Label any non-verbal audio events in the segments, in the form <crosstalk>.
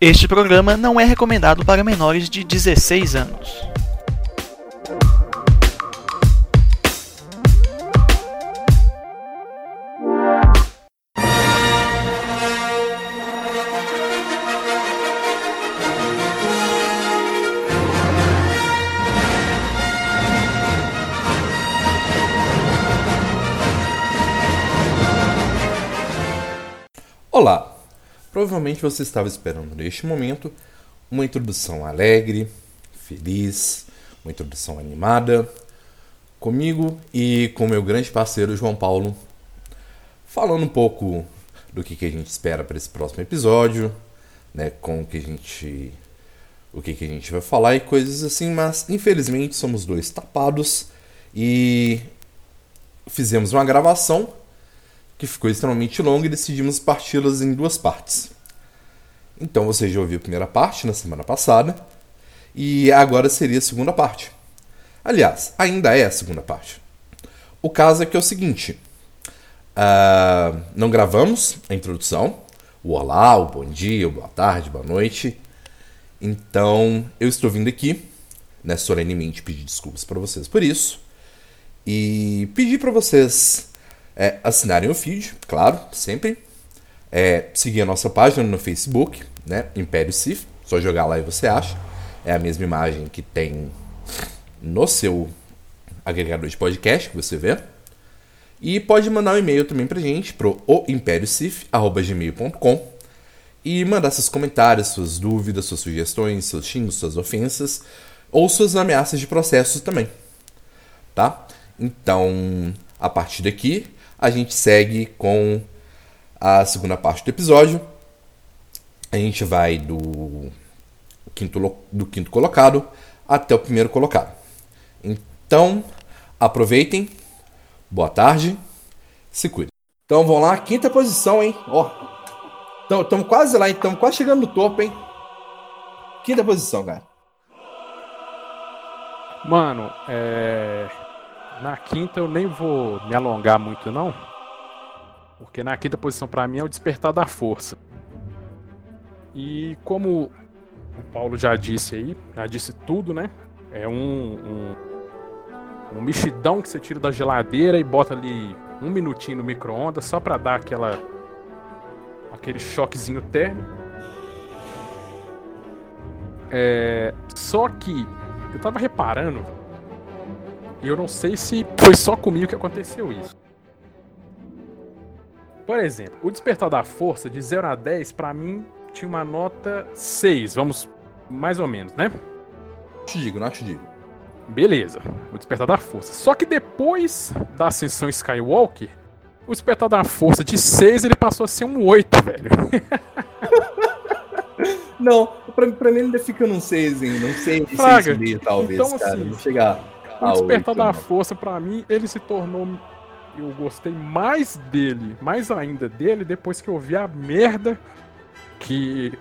Este programa não é recomendado para menores de 16 anos. Olá! Provavelmente você estava esperando neste momento uma introdução alegre, feliz, uma introdução animada, comigo e com meu grande parceiro João Paulo, falando um pouco do que, que a gente espera para esse próximo episódio, né, com o que a gente o que, que a gente vai falar e coisas assim, mas infelizmente somos dois tapados e fizemos uma gravação que ficou extremamente longa e decidimos parti-las em duas partes. Então você já ouviu a primeira parte na semana passada e agora seria a segunda parte. Aliás, ainda é a segunda parte. O caso é que é o seguinte: uh, não gravamos a introdução, o olá, o bom dia, o boa tarde, boa noite. Então eu estou vindo aqui, né, solenemente pedir desculpas para vocês por isso e pedir para vocês é, assinarem o feed, claro, sempre. É, seguir a nossa página no Facebook, né? Império Sif. Só jogar lá e você acha. É a mesma imagem que tem no seu agregador de podcast que você vê. E pode mandar um e-mail também pra gente pro oimperiocif.gmail.com e mandar seus comentários, suas dúvidas, suas sugestões, seus xingos, suas ofensas ou suas ameaças de processo também. Tá? Então, a partir daqui, a gente segue com a segunda parte do episódio. A gente vai do quinto, do quinto colocado até o primeiro colocado. Então, aproveitem. Boa tarde. Se cuide. Então vamos lá, quinta posição, hein? Ó. Estamos quase lá, estamos quase chegando no topo, hein? Quinta posição, cara. Mano, é. Na quinta eu nem vou me alongar muito não, porque na quinta posição para mim é o despertar da força. E como o Paulo já disse aí, já disse tudo, né? É um, um, um mexidão que você tira da geladeira e bota ali um minutinho no micro-ondas só para dar aquela aquele choquezinho térmico. É, só que eu tava reparando e eu não sei se foi só comigo que aconteceu isso. Por exemplo, o Despertar da Força, de 0 a 10, para mim, tinha uma nota 6, vamos, mais ou menos, né? Não te digo, não te digo. Beleza, o Despertar da Força. Só que depois da Ascensão Skywalker, o Despertar da Força de 6 ele passou a ser um 8, velho. <laughs> não, pra, pra mim ainda fica num 6, hein? Não sei, 6,5 talvez, então, cara. Assim, não chegar o Despertar da Força, para mim, ele se tornou. Eu gostei mais dele, mais ainda dele, depois que eu vi a merda que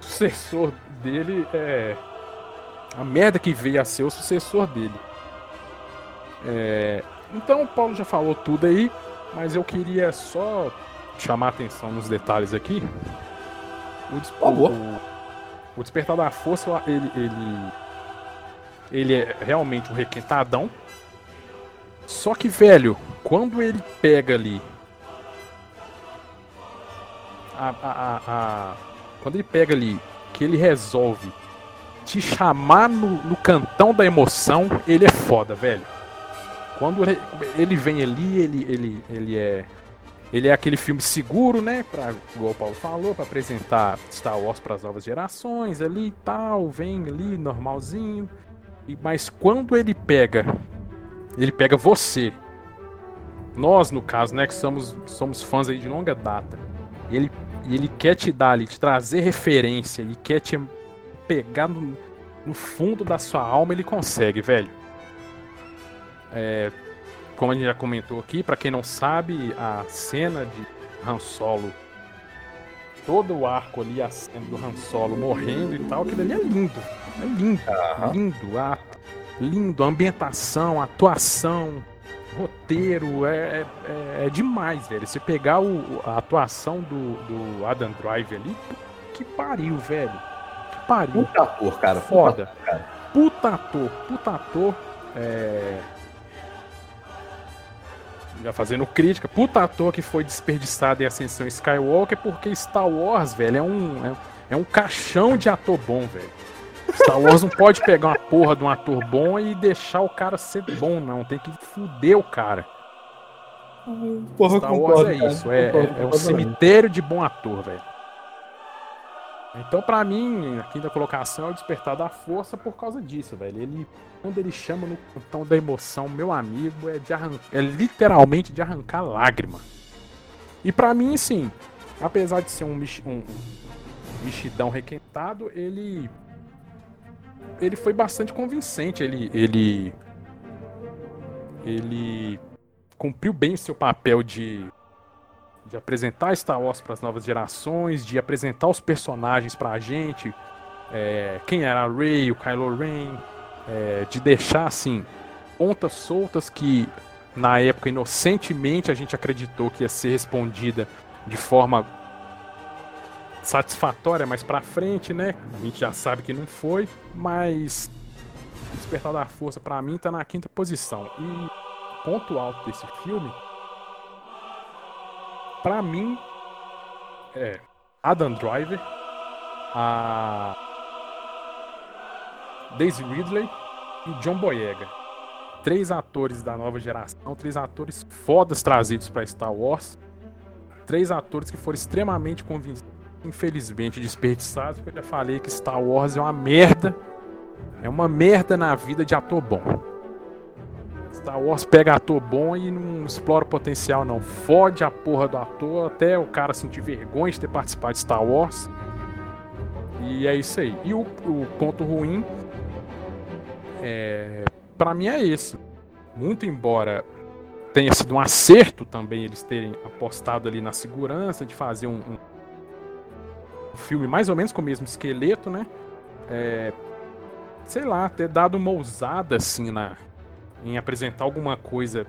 o sucessor dele é. A merda que veio a ser o sucessor dele. É, então o Paulo já falou tudo aí, mas eu queria só chamar atenção nos detalhes aqui. O, o, o Despertar da Força, ele, ele ele é realmente um requentadão. Só que, velho, quando ele pega ali. A, a, a, quando ele pega ali que ele resolve te chamar no, no cantão da emoção, ele é foda, velho. Quando ele, vem ali, ele, ele, ele é. Ele é aquele filme seguro, né? Pra, igual o Paulo falou, para apresentar Star Wars para as novas gerações ali e tal. Vem ali, normalzinho. Mas quando ele pega, ele pega você. Nós, no caso, né, que somos, somos fãs aí de longa data. Ele, ele quer te dar ali, te trazer referência, ele quer te pegar no, no fundo da sua alma, ele consegue, velho. É, como a gente já comentou aqui, para quem não sabe, a cena de Han Solo, todo o arco ali, a cena do Han Solo morrendo e tal, aquilo ali é lindo. É lindo, uhum. lindo, a, lindo, a ambientação, a atuação, roteiro, é, é, é demais, velho. Se pegar o, a atuação do, do Adam Driver ali, que pariu, velho. Que pariu. Puta ator, cara. Foda. Puta ator, cara. Puta ator, puta ator. É... Já fazendo crítica, puta ator que foi desperdiçado em Ascensão Skywalker porque Star Wars, velho, é um, é, é um caixão de ator bom, velho. Star Wars não pode pegar uma porra de um ator bom e deixar o cara ser bom, não. Tem que fuder o cara. Porra, Star Wars concordo, é cara. isso, é, Concordo, é, é um cemitério de bom ator, velho. Então, pra mim, a quinta colocação é o Despertar da Força por causa disso, velho. Ele, quando ele chama no cantão da emoção, meu amigo, é, de arran- é literalmente de arrancar lágrima. E pra mim, sim, apesar de ser um, um, um mexidão requentado, ele ele foi bastante convincente. Ele ele ele cumpriu bem o seu papel de de apresentar Star Wars para as novas gerações, de apresentar os personagens pra gente, é, quem era a Rey, o Kylo Ren, é, de deixar assim pontas soltas que na época inocentemente a gente acreditou que ia ser respondida de forma satisfatória mais pra frente, né? A gente já sabe que não foi, mas Despertar da Força pra mim tá na quinta posição. E ponto alto desse filme pra mim é Adam Driver, a Daisy Ridley e John Boyega. Três atores da nova geração, três atores fodas trazidos pra Star Wars. Três atores que foram extremamente convincentes, infelizmente desperdiçados, porque eu já falei que Star Wars é uma merda. É uma merda na vida de ator bom. Star Wars pega ator bom e não explora o potencial, não. Fode a porra do ator até o cara sentir vergonha de ter participado de Star Wars. E é isso aí. E o, o ponto ruim, é, para mim, é esse. Muito embora tenha sido um acerto também eles terem apostado ali na segurança de fazer um, um- um filme mais ou menos com o mesmo esqueleto, né? É, sei lá, ter dado uma ousada assim na, em apresentar alguma coisa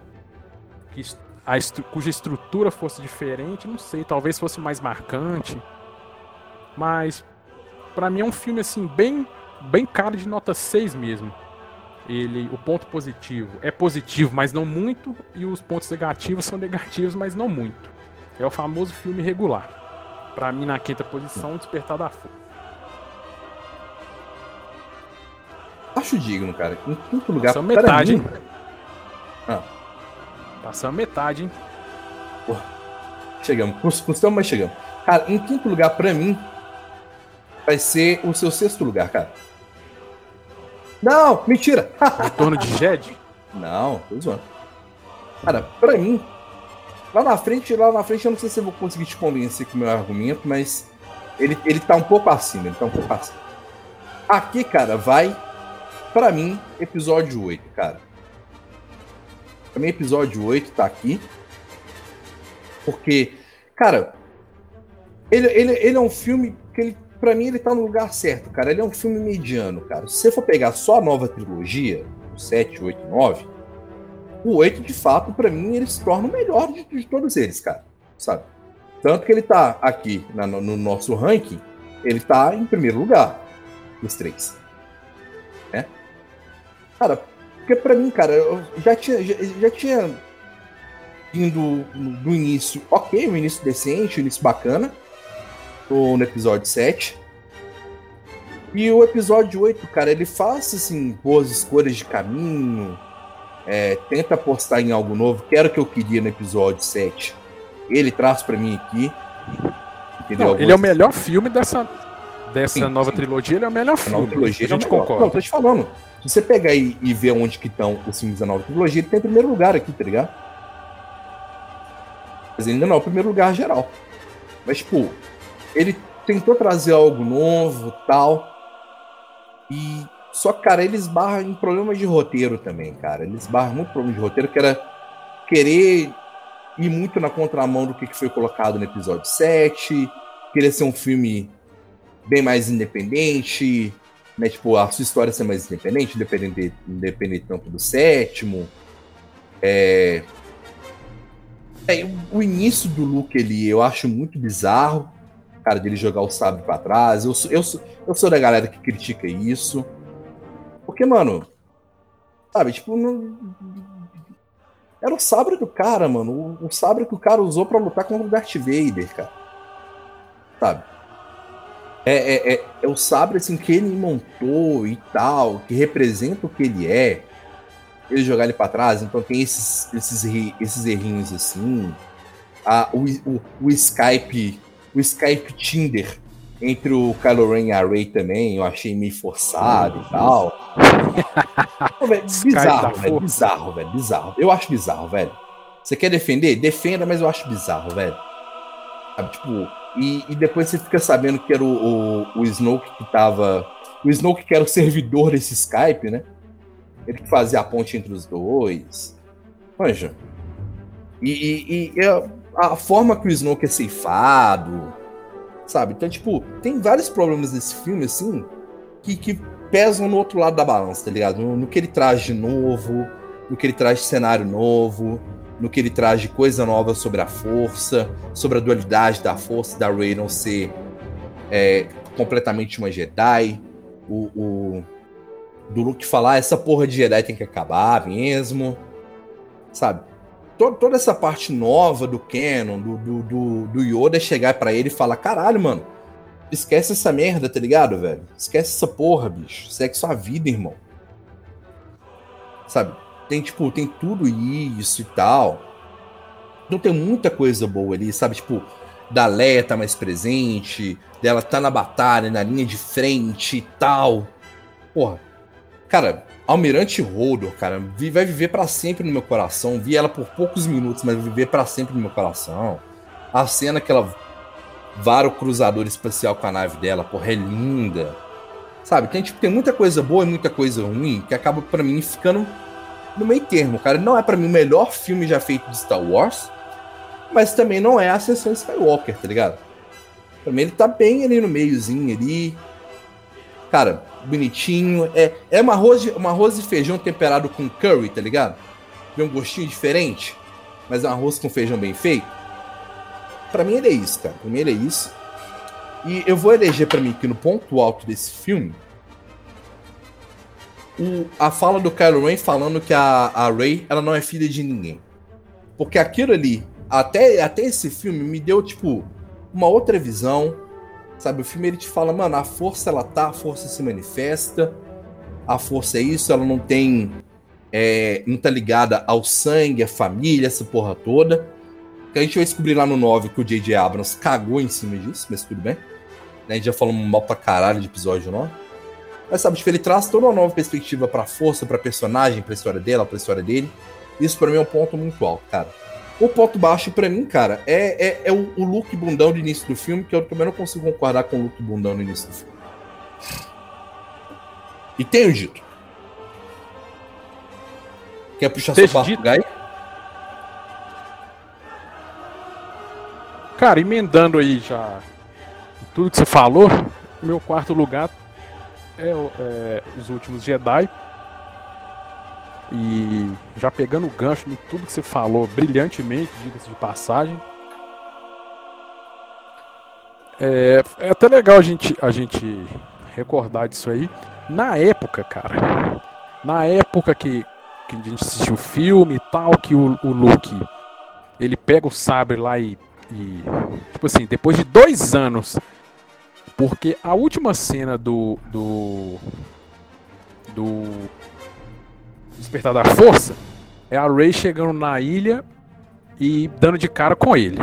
que a estru- cuja estrutura fosse diferente, não sei, talvez fosse mais marcante. Mas pra mim é um filme assim bem bem cara de nota 6 mesmo. Ele, o ponto positivo é positivo, mas não muito, e os pontos negativos são <laughs> negativos, mas não muito. É o famoso filme regular. Pra mim na quinta posição, Despertar da Força. Acho digno, cara. Em quinto lugar, Passamos metade, mim, hein? Ah. Passamos metade, hein? Chegamos. Cus- Custamos, mas chegamos. Cara, em quinto lugar, pra mim, vai ser o seu sexto lugar, cara. Não, mentira! Retorno de Jed? <laughs> Não, tô zoando. Cara, pra mim, lá na frente, lá na frente, eu não sei se eu vou conseguir te convencer com o meu argumento, mas ele, ele tá um pouco acima, ele tá um pouco acima. Aqui, cara, vai, pra mim, episódio 8, cara. Pra mim, episódio 8 tá aqui. Porque, cara, ele, ele, ele é um filme que ele, pra mim, ele tá no lugar certo, cara. Ele é um filme mediano, cara. Se você for pegar só a nova trilogia, o 7, 8 9, o 8, de fato, pra mim, ele se torna o melhor de, de todos eles, cara. Sabe? Tanto que ele tá aqui na- no, no nosso ranking, ele tá em primeiro lugar dos três. Né? Cara, porque pra mim, cara, eu já tinha, já, já tinha indo no início, ok, um início decente, um início bacana, no, no episódio 7. E o episódio 8, cara, ele faz assim, boas escolhas de caminho, é, tenta apostar em algo novo, que era o que eu queria no episódio 7. Ele traz pra mim aqui. entendeu? Não, ele é o melhor filme dessa, dessa Sim, nova sim. trilogia, ele é o melhor a filme. nova trilogia a gente é o melhor. concorda. Não, tô te falando. Se você pegar e, e ver onde que estão os filmes da nova trilogia, ele tem em primeiro lugar aqui, tá ligado? Mas ainda não é o primeiro lugar geral. Mas, tipo, ele tentou trazer algo novo tal. E. Só que, cara, ele esbarra em problemas de roteiro também, cara. Ele esbarra muito problema de roteiro, que era querer ir muito na contramão do que foi colocado no episódio 7. Querer ser um filme bem mais independente, né? Tipo, a sua história ser mais independente, independente, independente tanto do sétimo. É... é, o- início do Luke ali eu acho muito bizarro. Cara, dele jogar o sabre pra trás. Eu, eu, eu sou da galera que critica isso. Porque, mano, sabe, tipo, não... era o sabre do cara, mano. O, o sabre que o cara usou pra lutar contra o Darth Vader, cara. Sabe? É, é, é, é o sabre assim que ele montou e tal, que representa o que ele é. Ele jogar ele pra trás, então tem esses, esses, esses errinhos assim. Ah, o, o, o Skype, o Skype Tinder entre o Kylo Ren e a Rey também, eu achei meio forçado e tal. <laughs> Pô, velho, bizarro, velho, força. bizarro, velho, bizarro. Eu acho bizarro, velho. Você quer defender? Defenda, mas eu acho bizarro, velho. Sabe, tipo, e, e depois você fica sabendo que era o, o, o Snoke que tava. O Snoke que era o servidor desse Skype, né? Ele que fazia a ponte entre os dois. Manja. E, e- e é a forma que o Snoke é ceifado, sabe? Então, tipo, tem vários problemas nesse filme, assim, que, que pesam no outro lado da balança, tá ligado? No, no que ele traz de novo, no que ele traz de cenário novo, no que ele traz de coisa nova sobre a força, sobre a dualidade da força, da Rey não ser é, completamente uma Jedi, o, o do Luke falar essa porra de Jedi tem que acabar mesmo, sabe? To- toda essa parte nova do canon, do, do, do, do Yoda chegar pra ele e falar, caralho, mano, esquece essa merda, tá ligado, velho? Esquece essa porra, bicho. Segue sua vida, irmão. Sabe? Tem, tipo, tem tudo isso e tal. Então tem muita coisa boa ali, sabe? Tipo, da Leia tá mais presente, dela tá na batalha, na linha de frente e tal. Porra. Cara, Almirante Hodor, cara, vai viver pra sempre no meu coração. Vi ela por poucos minutos, mas vai viver pra sempre no meu coração. A cena que ela vara o cruzador espacial com a nave dela, porra, é linda. Sabe? Tem, tipo, tem muita coisa boa e muita coisa ruim que acaba pra mim ficando no meio termo, cara. Não é pra mim o melhor filme já feito de Star Wars, mas também não é a Ascensão Skywalker, tá ligado? Pra mim ele tá bem ali no meiozinho ali. Cara, bonitinho. É, é um, arroz de, um arroz e feijão temperado com curry, tá ligado? Tem um gostinho diferente, mas é um arroz com feijão bem feito. Pra mim ele é isso, cara. Pra mim ele é isso. E eu vou eleger pra mim que no ponto alto desse filme o- a fala do Kylo Ren falando que a, a Rey ela não é filha de ninguém. Porque aquilo ali, até, até esse filme, me deu, tipo, uma outra visão. Sabe, o filme ele te fala, mano, a força ela tá, a força se manifesta, a força é isso, ela não tem. é, não tá ligada ao sangue, à família, essa porra toda. Que a gente vai descobrir lá no 9 que o J.J. Abrams cagou em cima disso, mas tudo bem. A gente já falou mal pra caralho de episódio 9. Mas sabe, tipo, ele traz toda uma nova perspectiva pra força, pra personagem, pra história dela, pra história dele. Isso pra mim é um ponto muito alto, cara. O ponto baixo pra mim, cara, é, é, é o, o look bundão do início do filme, que eu também não consigo concordar com o look bundão no início do filme. E tenho dito. Quer puxar seu Deixa dito. Gai? Cara, emendando aí já tudo que você falou, meu quarto lugar é, o- é Os Últimos Jedi. E já pegando o gancho em tudo que você falou brilhantemente, diga-se de passagem. É, é até legal a gente, a gente recordar disso aí. Na época, cara, na época que, que a gente assistiu o filme e tal, que o, o Luke ele pega o sabre lá e, e, tipo assim, depois de dois anos, porque a última cena do do do Despertar da Força é a Rey chegando na ilha e dando de cara com ele.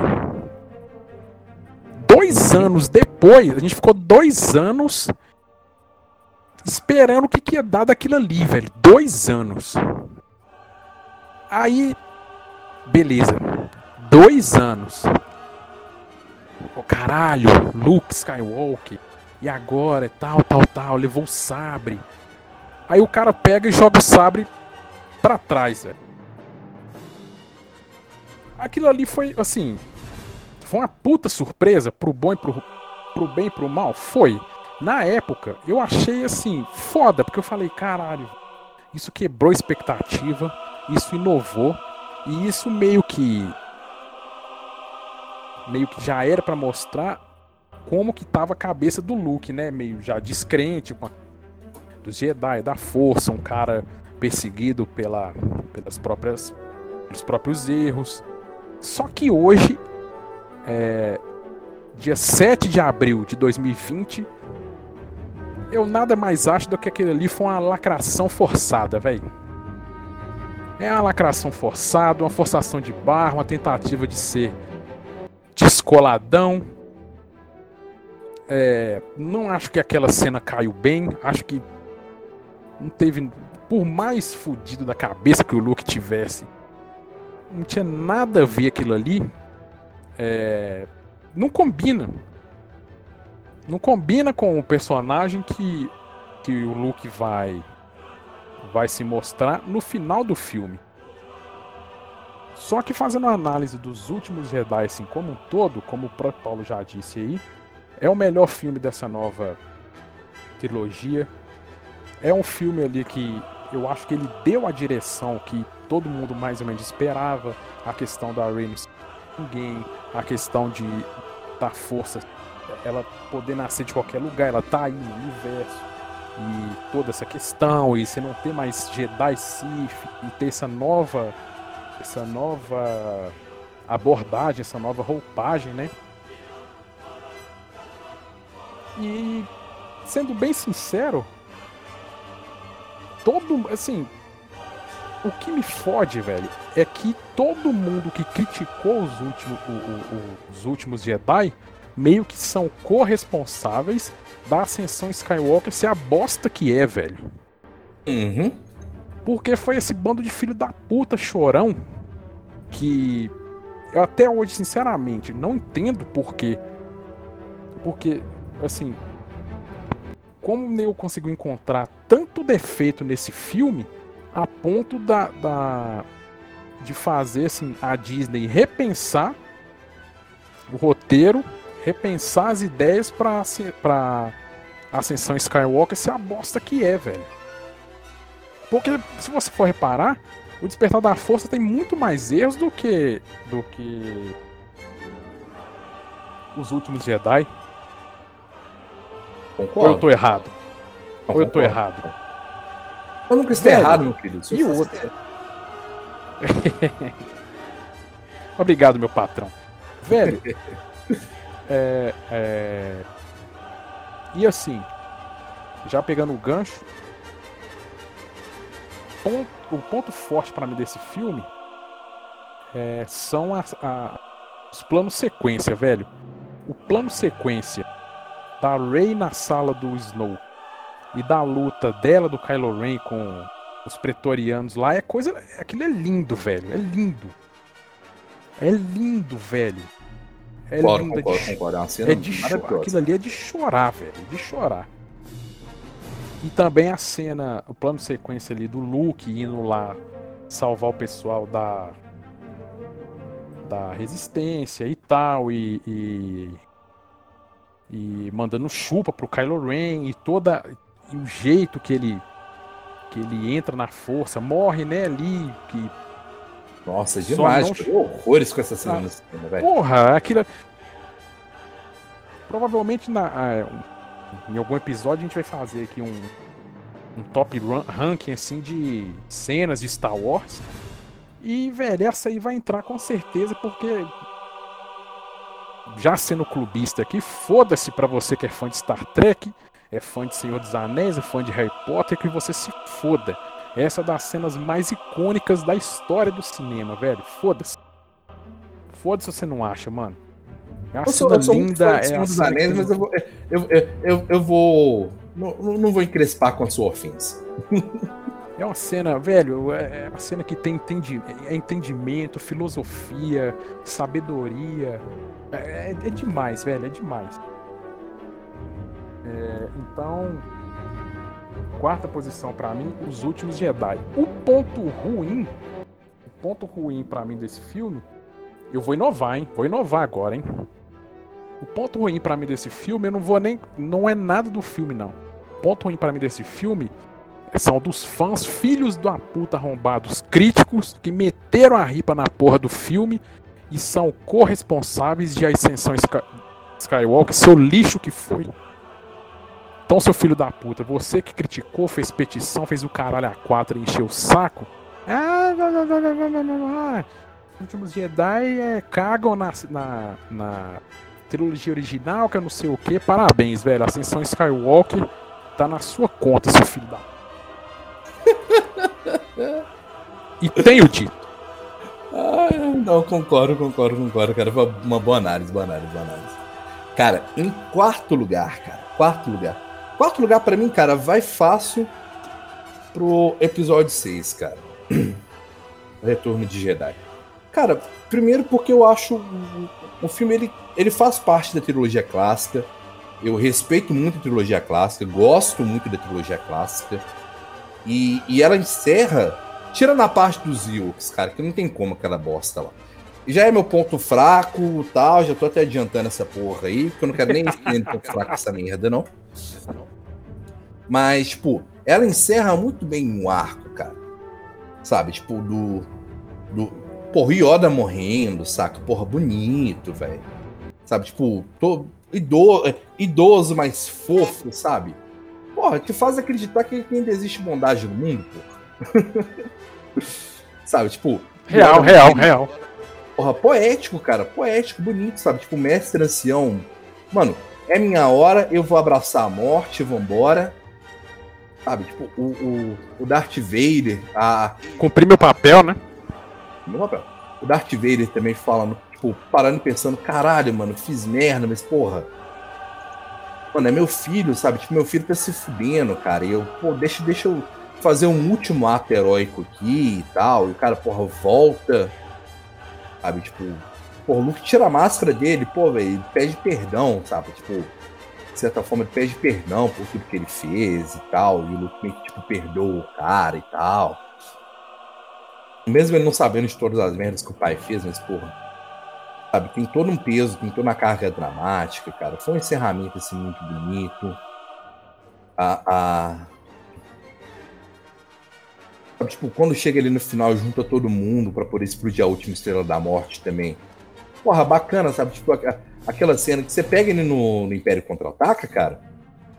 Dois anos depois, a gente ficou dois anos esperando o que, que ia dar daquilo ali, velho. Dois anos. Aí, beleza. Dois anos. Oh, caralho, Luke Skywalker. E agora, tal, tal, tal. Levou o sabre. Aí o cara pega e joga o sabre pra trás, velho. Aquilo ali foi, assim. Foi uma puta surpresa pro bom e pro, pro bem e pro mal? Foi. Na época, eu achei assim, foda, porque eu falei, caralho, isso quebrou expectativa, isso inovou, e isso meio que. meio que já era pra mostrar como que tava a cabeça do Luke, né? Meio já descrente com a, dos Jedi, da Força, um cara perseguido pela, pelas próprias, pelos próprios erros. Só que hoje, é, dia 7 de abril de 2020, eu nada mais acho do que aquele ali foi uma lacração forçada, velho. É uma lacração forçada, uma forçação de barra, uma tentativa de ser descoladão. É, não acho que aquela cena caiu bem. Acho que não teve. Por mais fudido da cabeça que o Luke tivesse, não tinha nada a ver aquilo ali. É, não combina. Não combina com o personagem que, que o Luke vai vai se mostrar no final do filme. Só que fazendo uma análise dos últimos Jedi assim como um todo, como o próprio Paulo já disse aí, é o melhor filme dessa nova trilogia. É um filme ali que eu acho que ele deu a direção que todo mundo mais ou menos esperava, a questão da Rey ninguém, a questão de da força ela poder nascer de qualquer lugar, ela tá aí no universo e toda essa questão e você não ter mais Jedi Sith e ter essa nova essa nova abordagem, essa nova roupagem, né? E sendo bem sincero, todo assim, o que me fode, velho, é que todo mundo que criticou os últimos, o, o, os últimos Jedi meio que são corresponsáveis da ascensão Skywalker ser a bosta que é, velho. Uhum. Porque foi esse bando de filho da puta chorão que eu até hoje, sinceramente, não entendo por quê. Porque, assim, como eu consigo encontrar tanto defeito nesse filme a ponto da, da de fazer assim, a Disney repensar o roteiro repensar as ideias pra, pra Ascensão Skywalker ser a bosta que é, velho. Porque se você for reparar, o Despertar da Força tem muito mais erros do que. do que. os últimos Jedi. Concordo. Ou eu tô errado? Ou eu tô errado? Eu nunca estou errado, meu querido. E outra? <laughs> Obrigado, meu patrão. Velho, <laughs> É, é... E assim, já pegando o gancho, ponto, o ponto forte para mim desse filme é, são as, a, os planos sequência, velho. O plano sequência da Rey na sala do Snow e da luta dela do Kylo Ren com os pretorianos lá é coisa. Aquilo é lindo, velho. É lindo. É lindo, velho. É linda concordo, de, concordo. É é de chorar. maravilhosa. Aquilo ali é de chorar, velho. De chorar. E também a cena, o plano sequência ali do Luke indo lá salvar o pessoal da da resistência e tal e, e, e mandando chupa pro Kylo Ren e toda e o jeito que ele que ele entra na força, morre né ali que Nossa, demais. não- horrores com essa cena Ah. no cinema, velho. Porra, aquilo. Provavelmente na, ah, um- em algum episódio a gente vai fazer aqui um, um top ranking assim de cenas de Star Wars. E, velho, essa aí vai entrar com certeza, porque. Já sendo clubista aqui, foda-se pra você que é fã de Star Trek, é fã de Senhor dos Anéis, é fã de Harry Potter, que você se foda. Essa é das cenas mais icônicas da história do cinema, velho. Foda-se. Foda-se se você não acha, mano. É uma Eu sou, cena eu sou muito linda, de é dos Anéis, que- mas eu vou. Eu, eu, eu, eu vou. Não, não vou encrespar com a sua ofensa. <laughs> É uma cena, velho, é é uma cena que tem entendi, é entendimento, filosofia, sabedoria. É, é- é demais, velho, é demais. É, então, quarta posição pra mim, Os Últimos Jedi. O ponto ruim, o ponto ruim pra mim desse filme, eu vou inovar, hein? Vou inovar agora, hein? O ponto ruim pra mim desse filme, eu não vou nem, não é nada do filme não. O ponto ruim pra mim desse filme são dos fãs, filhos da puta arrombados críticos que meteram a ripa na porra do filme e são corresponsáveis de ascensão Sky- Skywalker, seu lixo que foi. Então, seu filho da puta, você que criticou, fez petição, fez o caralho a quatro e encheu o saco. Ah, não, não, não, não, não, não, não. Últimos Jedi é, cagam na, na, na trilogia original, que é não sei o que. Parabéns, velho. Ascensão Skywalker tá na sua conta, seu filho da <laughs> E tenho dito. Ah, não, concordo, concordo, concordo, cara. Foi uma boa análise, boa análise, boa análise. Cara, em quarto lugar, cara, quarto lugar. Quarto lugar para mim, cara, vai fácil pro episódio 6, cara. <clears throat> Retorno de Jedi. Cara, primeiro porque eu acho o, filme ele, ele faz parte da trilogia clássica. Eu respeito muito a trilogia clássica, gosto muito da trilogia clássica. E, e ela encerra, tira na parte dos Ewoks, cara, que não tem como aquela bosta lá. Já é meu ponto fraco tal, já tô até adiantando essa porra aí, porque eu não quero nem entender ponto fraco essa merda, não. Mas, tipo, ela encerra muito bem um arco, cara. Sabe? Tipo, do. do porra, Yoda morrendo, saca? Porra, bonito, velho. Sabe? Tipo, tô, idoso, idoso, mas fofo, sabe? Porra, te faz acreditar que ainda existe bondade no mundo, porra. <laughs> sabe? Tipo. Real, real, real. Porra, poético, cara. Poético, bonito, sabe? Tipo, mestre ancião. Mano, é minha hora, eu vou abraçar a morte, vambora. Sabe, tipo, o, o, o Darth Vader, a. Cumprir meu papel, né? Meu papel. O Darth Vader também falando, tipo, parando e pensando, caralho, mano, fiz merda, mas porra. Mano, é meu filho, sabe? Tipo, meu filho tá se fudendo, cara. E eu, pô, deixa, deixa eu fazer um último ato heróico aqui e tal. E o cara, porra, volta. Sabe, tipo, pô, o Luke tira a máscara dele, pô, velho, pede perdão, sabe? Tipo, de certa forma, pede perdão por tudo que ele fez e tal. E o Luke tipo, perdoa o cara e tal. Mesmo ele não sabendo de todas as merdas que o pai fez, mas, porra. Sabe, tem todo um peso, tem toda uma carga dramática, cara. Foi um encerramento, assim, muito bonito. A. a... Tipo, quando chega ali no final, junta todo mundo para poder explodir a última estrela da morte também. Porra, bacana, sabe? Tipo, aquela cena que você pega ele no, no Império Contra-Ataca, cara.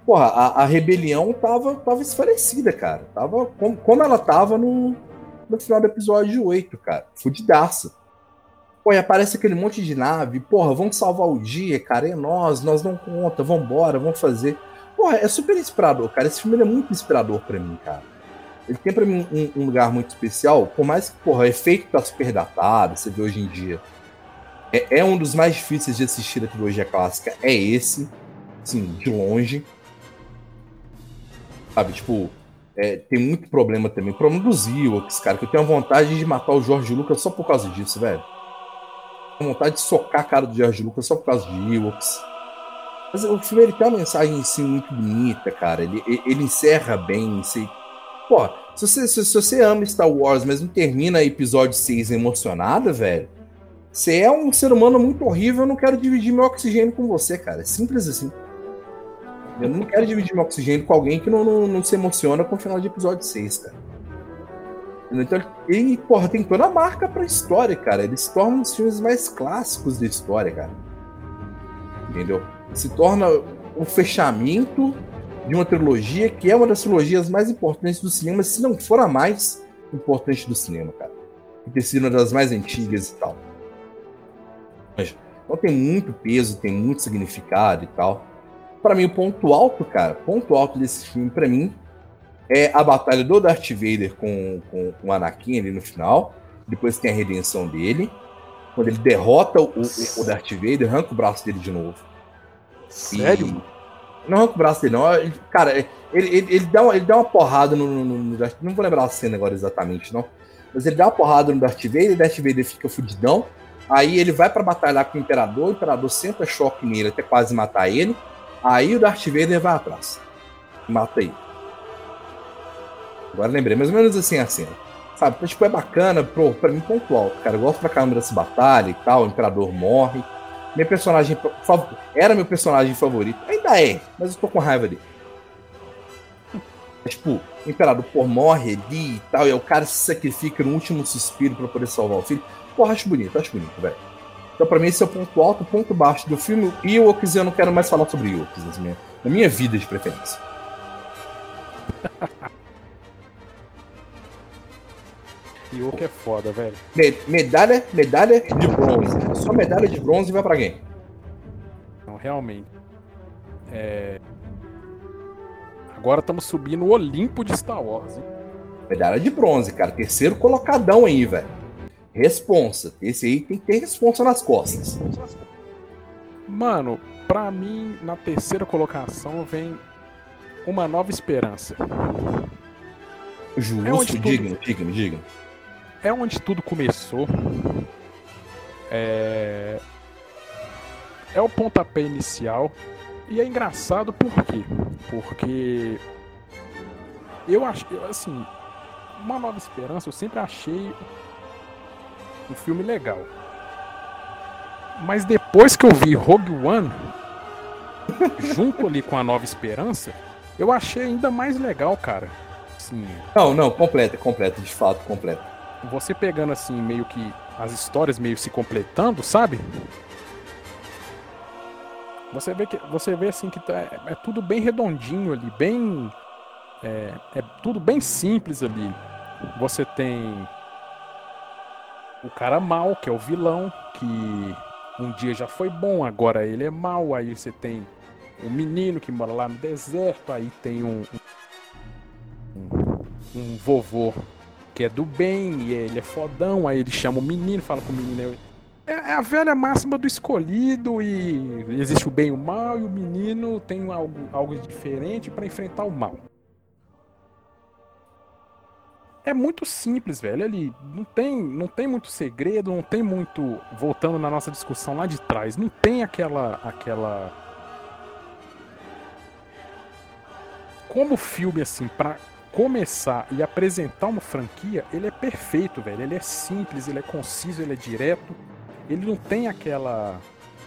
Porra, a, a, rebelião tava, tava esfarecida, cara. Tava como, como ela tava no, no final do episódio 8, cara. Fudidaça. Pô, e aparece aquele monte de nave. Porra, vamos salvar o dia, cara. É nós, nós não conta, vambora, vamos fazer. Porra, é super inspirador, cara. Esse filme é muito inspirador para mim, cara. Ele tem pra mim um, um, lugar muito especial, por mais que, porra, o efeito tá super datado, você vê hoje em dia é, é, um dos mais difíceis de assistir da trilogia clássica. É esse, sim, de longe. Sabe, tipo, é, tem muito problema também. Problema dos Ewoks, cara, que eu tenho a vontade de matar o George Lucas só por causa disso, velho. Tenho vontade de socar a cara do George Lucas só por causa de Ewoks. Mas o filme ele tem uma mensagem em si muito bonita, cara. Ele, ele encerra bem. Se, pô, se você, se, se você ama Star Wars, mas não termina episódio 6 emocionada, velho você é um ser humano muito horrível, eu não quero dividir meu oxigênio com você, cara. É simples assim. Eu não quero dividir meu oxigênio com alguém que não, não, não se emociona com o final de episódio 6, cara. Então, ele, porra, tem toda a marca pra história, cara. Ele se torna um dos filmes mais clássicos da história, cara. Entendeu? Se torna o fechamento de uma trilogia que é uma das trilogias mais importantes do cinema, se não for a mais importante do cinema, cara. Ter sido uma das mais antigas e tal. Então tem muito peso, tem muito significado e tal. Para mim, o ponto alto, cara, ponto alto desse filme, para mim, é a batalha do Darth Vader com, com, com o Anakin ali no final. Depois tem a redenção dele. Quando ele derrota o, o, Darth Vader, arranca o braço dele de novo. Sério? E... Não arranca o braço dele, não. Ele, cara, ele, ele, ele, dá uma, ele dá uma porrada no, no, no, Darth Não vou lembrar a cena agora exatamente, não. Mas ele dá uma porrada no Darth Vader, e o Darth Vader fica fudidão. Aí ele vai para batalhar com o Imperador, o Imperador senta choque nele até quase matar ele. Aí o Darth Vader vai atrás. Mata ele. Agora lembrei, mais ou menos assim a cena. Sabe? Então, tipo, é bacana, pro, pra mim, pontual. Cara, eu gosto pra caramba dessa batalha e tal. O Imperador morre. Meu personagem. Era meu personagem favorito. Ainda é, mas eu tô com raiva dele. tipo, o Imperador pô, morre ali e tal. E o cara se sacrifica no último suspiro para poder salvar o filho. Porra, acho bonito, acho bonito, velho. Então, pra mim, esse é o ponto alto, o ponto baixo do filme. E Ewoks, eu não quero mais falar sobre Ewoks na minha, na minha vida de preferência. <laughs> Ewok é foda, velho. Me- medalha, medalha de bronze. Só medalha de bronze vai pra quem? Não, realmente. É... Agora estamos subindo o Olimpo de Star Wars. hein? Medalha de bronze, cara. Terceiro colocadão aí, velho. Responsa. Esse aí tem que ter responsa nas costas. Mano, pra mim, na terceira colocação vem Uma Nova Esperança. Justo, É onde tudo- digno, digno, digno. É onde tudo começou. É... é o pontapé inicial. E é engraçado por quê? Porque eu acho, assim, Uma Nova Esperança eu sempre achei um filme legal. Mas depois que eu vi Rogue One, <laughs> junto ali com a Nova Esperança, eu achei ainda mais legal, cara. Assim, Não, não, completa, completa, de fato, completa. você pegando assim, meio que as histórias meio se completando, sabe? Você vê que você vê assim que tá- é, é tudo bem redondinho ali, bem é, é tudo bem simples ali. Você tem o cara mal, que é o vilão, que um dia já foi bom, agora ele é mal. Aí você tem o menino que mora lá no deserto, aí tem um, um, um vovô que é do bem e ele é fodão, aí ele chama o menino, fala com o menino. É, é a velha máxima do escolhido e existe o bem e o mal e o menino tem algo, algo diferente pra enfrentar o mal. É muito simples, velho. Ali não tem, não tem muito segredo, não tem muito. Voltando na nossa discussão lá de trás, não tem aquela, aquela. Como filme assim pra começar e apresentar uma franquia, ele é perfeito, velho. Ele é simples, ele é conciso, ele é direto. Ele não tem aquela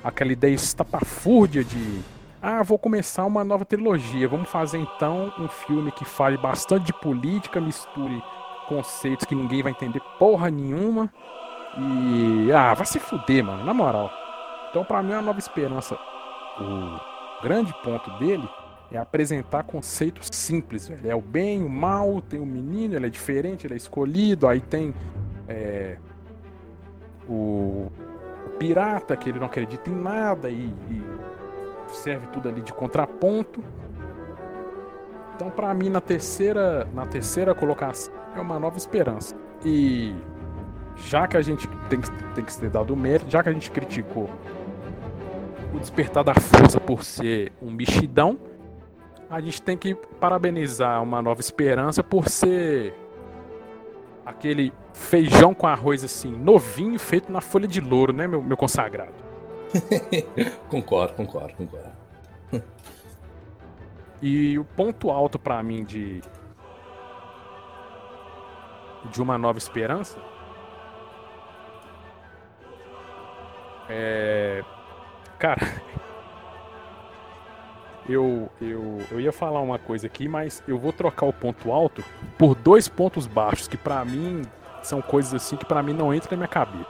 aquela ideia estapafúrdia de ah, vou começar uma nova trilogia. Vamos fazer então um filme que fale bastante de política, misture conceitos que ninguém vai entender porra nenhuma. E ah, vai se fuder, mano, na moral. Então, pra mim, a Nova Esperança, o grande ponto dele é apresentar conceitos simples. velho. É o bem, o mal, tem o menino, ele é diferente, ele é escolhido, aí tem é, o, o pirata, que ele não acredita em nada e, e serve tudo ali de contraponto. Então, pra mim, na terceira, na terceira colocação, é uma nova esperança. E já que a gente tem que, tem que ser dado o mérito, já que a gente criticou o Despertar da Força por ser um mexidão, a gente tem que parabenizar uma nova esperança por ser aquele feijão com arroz assim, novinho, feito na folha de louro, né, meu, meu consagrado? <laughs> Concordo, concordo, concordo. E o ponto alto pra mim de de uma nova esperança é cara <laughs> eu, eu, eu ia falar uma coisa aqui, mas eu vou trocar o ponto alto por dois pontos baixos, que pra mim são coisas assim que pra mim não entram na minha cabeça.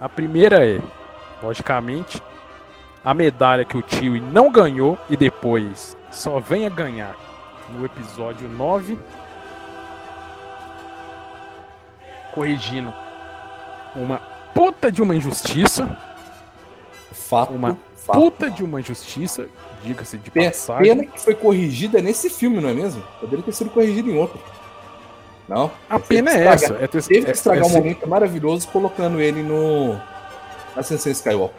A primeira é, logicamente, a medalha que o tio não ganhou e depois só vem a ganhar no episódio 9, corrigindo uma puta de uma injustiça, Fato, uma fato. puta de uma injustiça, diga-se de passagem. Pena que foi corrigida nesse filme, não é mesmo? Poderia ter sido corrigida em outro. Não? A pena é essa. É ter, Teve que é- estragar é um ser- momento maravilhoso colocando ele no. Ascensão Skywalker.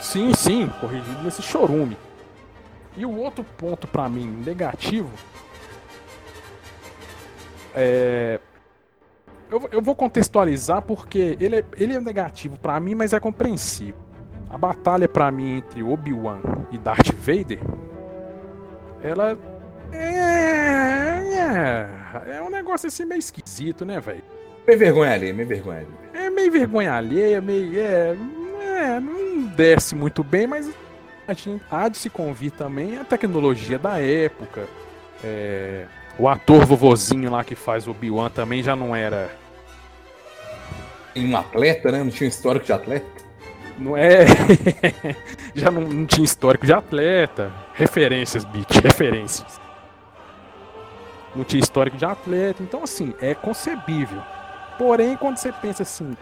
Sim, sim, corrigido nesse chorume. E o outro ponto pra mim negativo é eu, eu vou contextualizar porque ele é, ele é negativo pra mim, mas é compreensível. A batalha pra mim entre Obi-Wan e Darth Vader, ela é, é é um negócio assim meio esquisito, né, velho? Me vergonha ali, me vergonha ali. É meio vergonha alheia, meio. É, é, não desce muito bem, mas a gente há de se convir também a tecnologia da época. É, o ator vovozinho lá que faz o Obi-Wan também já não era. Em um atleta, né? Não tinha histórico de atleta. Não é. <laughs> Já não, não tinha histórico de atleta. Referências, Beat, referências. Não tinha histórico de atleta. Então, assim, é concebível. Porém, quando você pensa assim.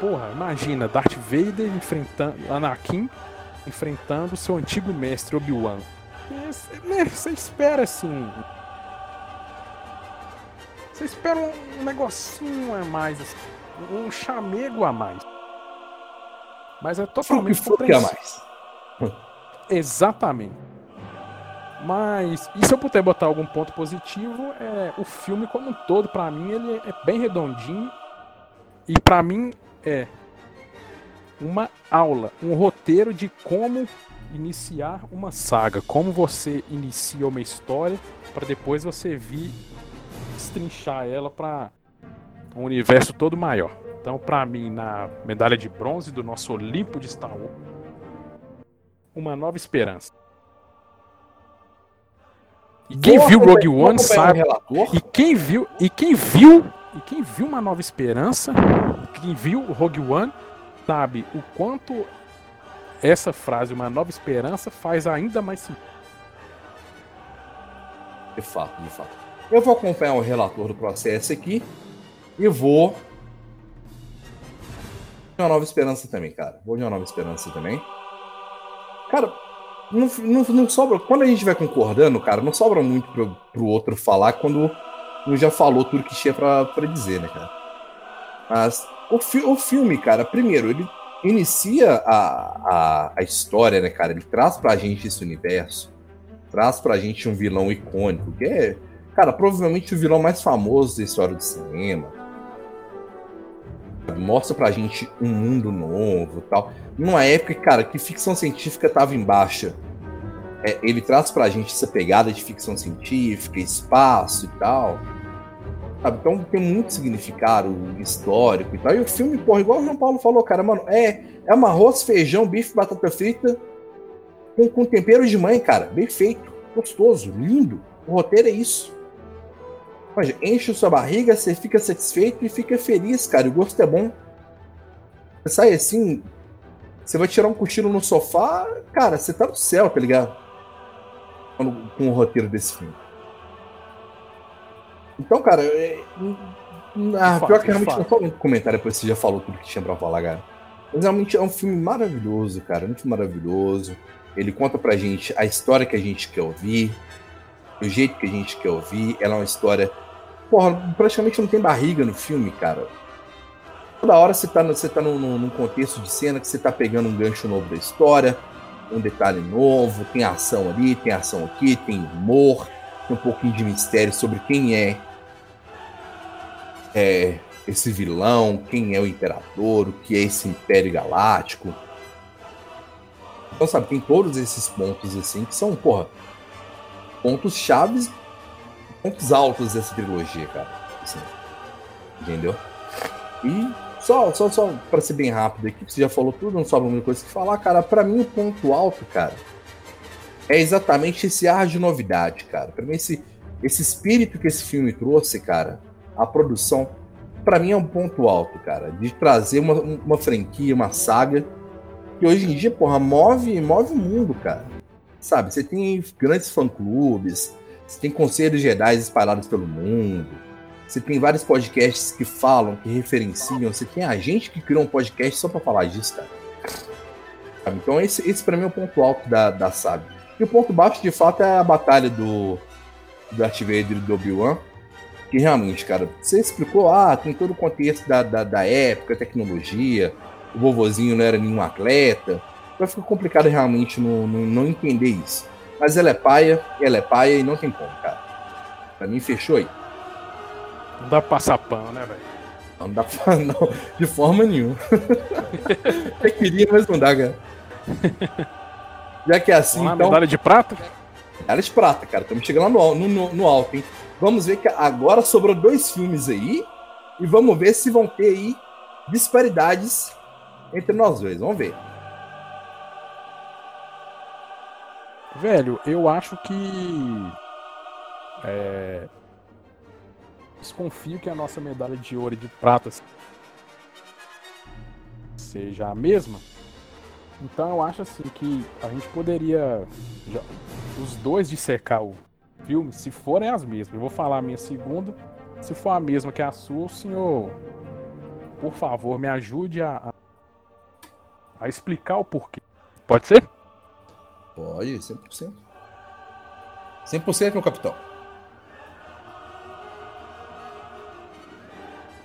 Porra, imagina Darth Vader enfrentando. Anakin enfrentando seu antigo mestre Obi-Wan. Você espera assim. Você espera um negocinho a mais, assim, um chamego a mais. Mas é totalmente que a mais. <laughs> Exatamente. Mas, e se eu puder botar algum ponto positivo, é o filme como um todo, para mim, ele é bem redondinho. E para mim é uma aula, um roteiro de como iniciar uma saga, como você inicia uma história para depois você vir destrinchar ela para um universo todo maior. Então, para mim, na medalha de bronze do nosso Olimpo de Star Wars, uma nova esperança. E quem viu Rogue One sabe. E quem viu, e quem viu, e quem viu uma nova esperança, quem viu Rogue One sabe o quanto essa frase, uma nova esperança, faz ainda mais sentido. De fato, de fato. Eu vou acompanhar o relator do processo aqui e vou. De uma nova esperança também, cara. Vou de uma nova esperança também. Cara, não, não, não sobra. Quando a gente vai concordando, cara, não sobra muito pro, pro outro falar quando um já falou tudo que tinha pra, pra dizer, né, cara? Mas o, fi o filme, cara, primeiro, ele inicia a, a, a história, né, cara? Ele traz pra gente esse universo, traz pra gente um vilão icônico, que é, cara, provavelmente o vilão mais famoso da história do cinema. Mostra pra gente um mundo novo tal. Numa época, cara, que ficção científica tava em baixa. É, ele traz pra gente essa pegada de ficção científica, espaço e tal. Sabe? Então tem muito significado histórico e tal. E o filme, porra, igual o João Paulo falou, cara, mano, é, é uma arroz, feijão, bife, batata frita com, com tempero de mãe, cara. Bem feito, gostoso, lindo. O roteiro é isso. Mas enche sua barriga, você fica satisfeito e fica feliz, cara. O gosto é bom. Você sai assim, você vai tirar um cochilo no sofá, cara, você tá no céu, tá ligado? Com o roteiro desse filme. Então, cara, é... ah, pior que realmente não muito comentário depois que você já falou tudo que tinha pra falar, cara. Mas realmente é um filme maravilhoso, cara. Muito maravilhoso. Ele conta pra gente a história que a gente quer ouvir, o jeito que a gente quer ouvir. Ela é uma história. Porra, praticamente não tem barriga no filme, cara. Toda hora você tá, você tá num, num contexto de cena que você tá pegando um gancho novo da história, um detalhe novo, tem ação ali, tem ação aqui, tem humor, tem um pouquinho de mistério sobre quem é é esse vilão, quem é o imperador, o que é esse império galáctico. Então, sabe, tem todos esses pontos assim que são, porra, pontos chaves, pontos altos dessa trilogia, cara. Assim, entendeu? E só, só, só para ser bem rápido aqui, você já falou tudo, não sobra muita coisa que falar, cara. Para mim, o ponto alto, cara, é exatamente esse ar de novidade, cara. Para mim, esse, esse espírito que esse filme trouxe, cara, a produção, para mim é um ponto alto, cara, de trazer uma, uma franquia, uma saga que hoje em dia, porra, move, move o mundo, cara. Sabe, você tem grandes fã-clubes, você tem conselhos Jedi espalhados pelo mundo, você tem vários podcasts que falam, que referenciam, você tem a gente que criou um podcast só para falar disso, cara. Então esse, esse para mim é o ponto alto da, da saga. E o ponto baixo, de fato, é a batalha do, do Darth Vader e do Obi-Wan, que realmente, cara, você explicou, ah, tem todo o contexto da, da, da época, tecnologia, o vovozinho não era nenhum atleta, vai ficar complicado realmente não, não, entender isso. Mas ela é paia, ela é paia e não tem como, cara. Pra mim, fechou aí. Não dá pra passar pano, né, velho? Não dá pra, <laughs> não, de forma nenhuma. <laughs> Eu queria, mas não dá, cara. Já que é assim, lá, então... medalha de prata? Medalha de prata, cara. Estamos chegando lá no, no, no alto, hein? Vamos ver que agora sobrou dois filmes aí. E vamos ver se vão ter aí disparidades entre nós dois. Vamos ver. Velho, eu acho que. É... Desconfio que a nossa medalha de ouro e de prata seja a mesma. Então eu acho assim que a gente poderia já, os dois dissecar o filme se forem as mesmas. Eu vou falar a minha segunda. Se for a mesma que a sua, o senhor, por favor, me ajude a, a, a explicar o porquê. Pode ser? Pode, 100%. 100% meu capitão.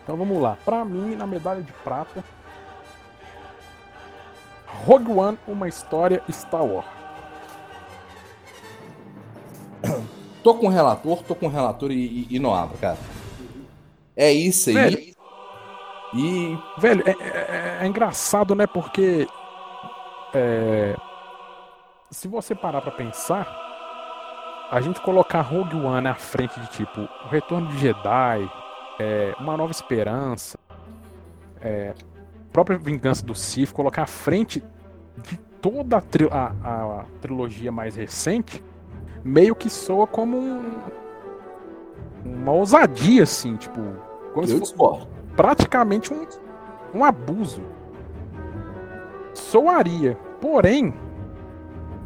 Então vamos lá. Pra mim, na medalha de prata, Rogue One, uma história Star Wars. Tô com o relator, tô com o relator e, e, e não abro, cara. É isso aí. Velho. E. Velho, é, é- é engraçado, né? Porque. é, se você parar pra pensar, a gente colocar Rogue One à frente de tipo O Retorno de Jedi, é, Uma Nova Esperança, é, própria Vingança do Sith, colocar à frente de toda a, tri- a- a trilogia mais recente, meio que soa como um- uma ousadia, assim, tipo. Como se fosse praticamente um, um abuso. Soaria. Porém,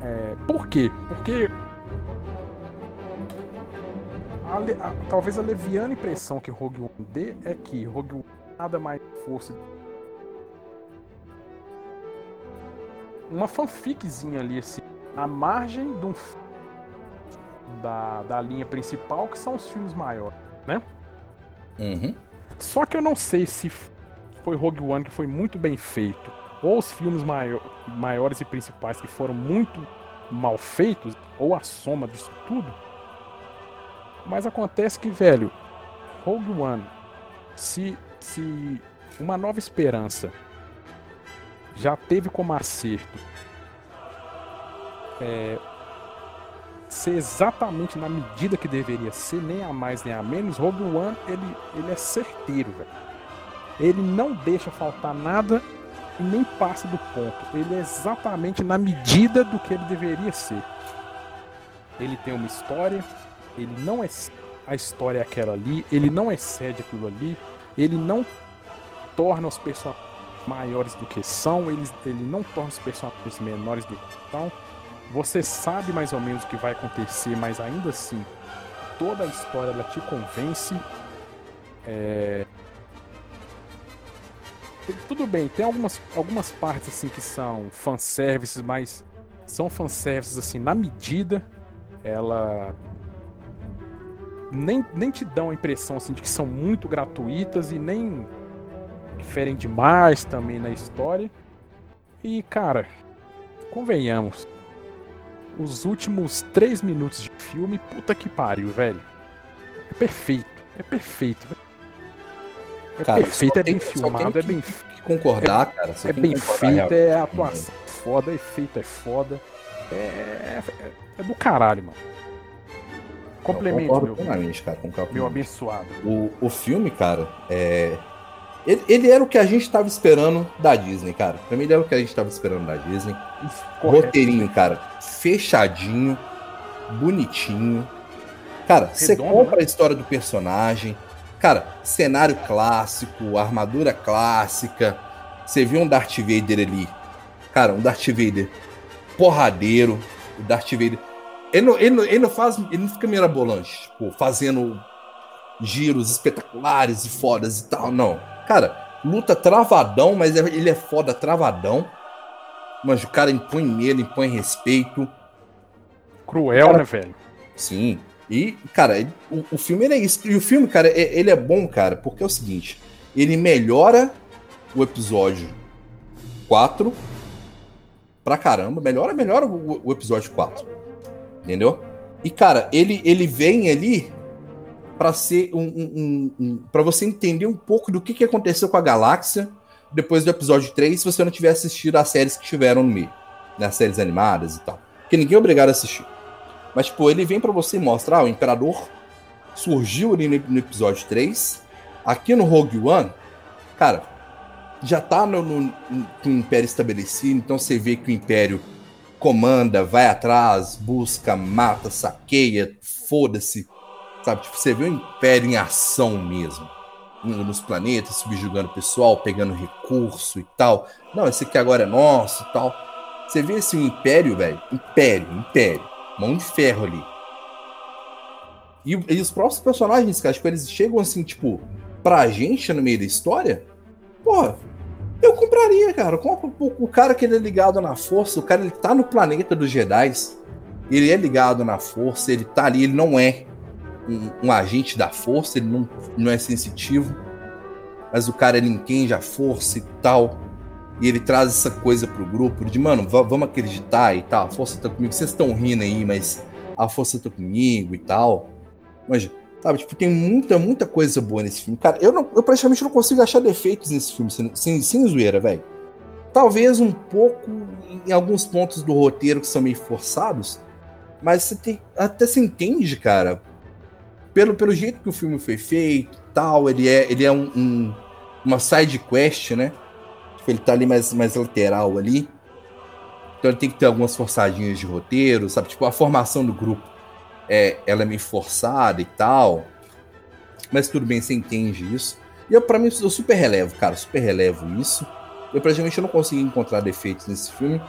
é, por quê? Porque a a- talvez a leviana impressão que Rogue One dê é que Rogue One nada mais fosse uma fanficzinha ali assim, à margem de um da, da linha principal que são os filmes maiores. Uhum. Só que eu não sei se foi Rogue One que foi muito bem feito, ou os filmes maio- maiores e principais que foram muito mal feitos, ou a soma disso tudo. Mas acontece que, velho, Rogue One, se, se uma nova esperança já teve como acerto é, ser exatamente na medida que deveria ser, nem a mais nem a menos, Rogue One ele, ele é certeiro, velho. Ele não deixa faltar nada e nem passa do ponto. Ele é exatamente na medida do que ele deveria ser. Ele tem uma história, ele não é a história é aquela ali, ele não excede aquilo ali, ele não torna os personagens maiores do que são, ele, ele não torna os personagens menores do que são. Você sabe mais ou menos o que vai acontecer, mas ainda assim, toda a história ela te convence. É... Tudo bem, tem algumas, algumas partes assim que são fanservices, mas são fanservices assim na medida. Ela nem, nem te dão a impressão assim de que são muito gratuitas e nem diferem demais também na história. E cara, convenhamos, os últimos três minutos de filme, puta que pariu, velho. É perfeito, é perfeito. velho. É Cara, perfeito, é bem filmado, tem é bem, que concordar, cara. é bem que concordar, feito, é atuação foda, efeito é foda. É, é, é- é do caralho, mano. Complemento, meu, plenamente, cara. Concordo meu abençoado. O, o filme, cara, é. Ele, ele era o que a gente tava esperando da Disney, cara. Pra mim, ele era o que a gente tava esperando da Disney. Correto. Roteirinho, cara, fechadinho, bonitinho. Cara, você Redondo, compra né? a história do personagem. Cara, cenário clássico, armadura clássica. Você viu um Darth Vader ali. Cara, um Darth Vader porradeiro. O Darth Vader. Ele não, ele não, ele não faz. Ele não fica mirabolante, tipo, fazendo giros espetaculares e fodas e tal, não. Cara, luta travadão, mas é- ele é foda travadão. Mas o cara impõe nele, impõe respeito. Cruel, Cara, né, velho? Sim. E, cara, ele- o, o filme é isso. E o filme, cara, é- ele é bom, cara, porque é o seguinte: ele melhora o episódio 4 pra caramba. Melhora, melhora o, o episódio 4. Entendeu? E, cara, ele, ele vem ali pra ser um, um, um, um para você entender um pouco do que, que aconteceu com a galáxia depois do episódio 3, se você não tiver assistido as séries que tiveram no meio, né, as séries animadas e tal. Porque ninguém é obrigado a assistir. Mas, tipo, ele vem pra você mostrar, o Imperador surgiu ali no, episódio 3. Aqui no Rogue One, cara, já tá no, no, no- Império estabelecido, então você vê que o Império comanda, vai atrás, busca, mata, saqueia, foda-se. Sabe? Tipo, você vê o Império em ação mesmo. nos planetas, subjugando o pessoal, pegando recurso e tal. Não, esse aqui agora é nosso e tal. Você vê esse assim, império, velho? Império, império. Mão de ferro ali. E, e, os próprios personagens, cara, tipo, eles chegam assim, tipo, pra gente no meio da história. Porra, eu compraria, cara. O, cara que ele é ligado na força, o cara ele tá no planeta dos Jedi. Ele é ligado na força, ele tá ali, ele não é um, um, agente da força, ele não, não é sensitivo, mas o cara ele entende a força e tal. E ele traz essa coisa pro grupo de, mano, vamos acreditar e tal, a força tá comigo. Vocês estão rindo aí, mas a força tá comigo e tal. Mas, sabe, tipo, tem muita, muita coisa boa nesse filme. Cara, eu, não, eu praticamente não consigo achar defeitos nesse filme, sem, sem, sem zoeira, velho. Talvez um pouco em alguns pontos do roteiro que são meio forçados, mas você tem, até se entende, cara, pelo, pelo jeito que o filme foi feito, tal, ele é, ele é um, um uma side quest, né? Ele tá ali mais, mais lateral ali. Então ele tem que ter algumas forçadinhas de roteiro, sabe? Tipo, a formação do grupo é, ela é meio forçada e tal. Mas tudo bem, você entende isso. E eu, pra mim, eu super relevo, cara, super relevo isso. Eu praticamente não consegui encontrar defeitos nesse filme.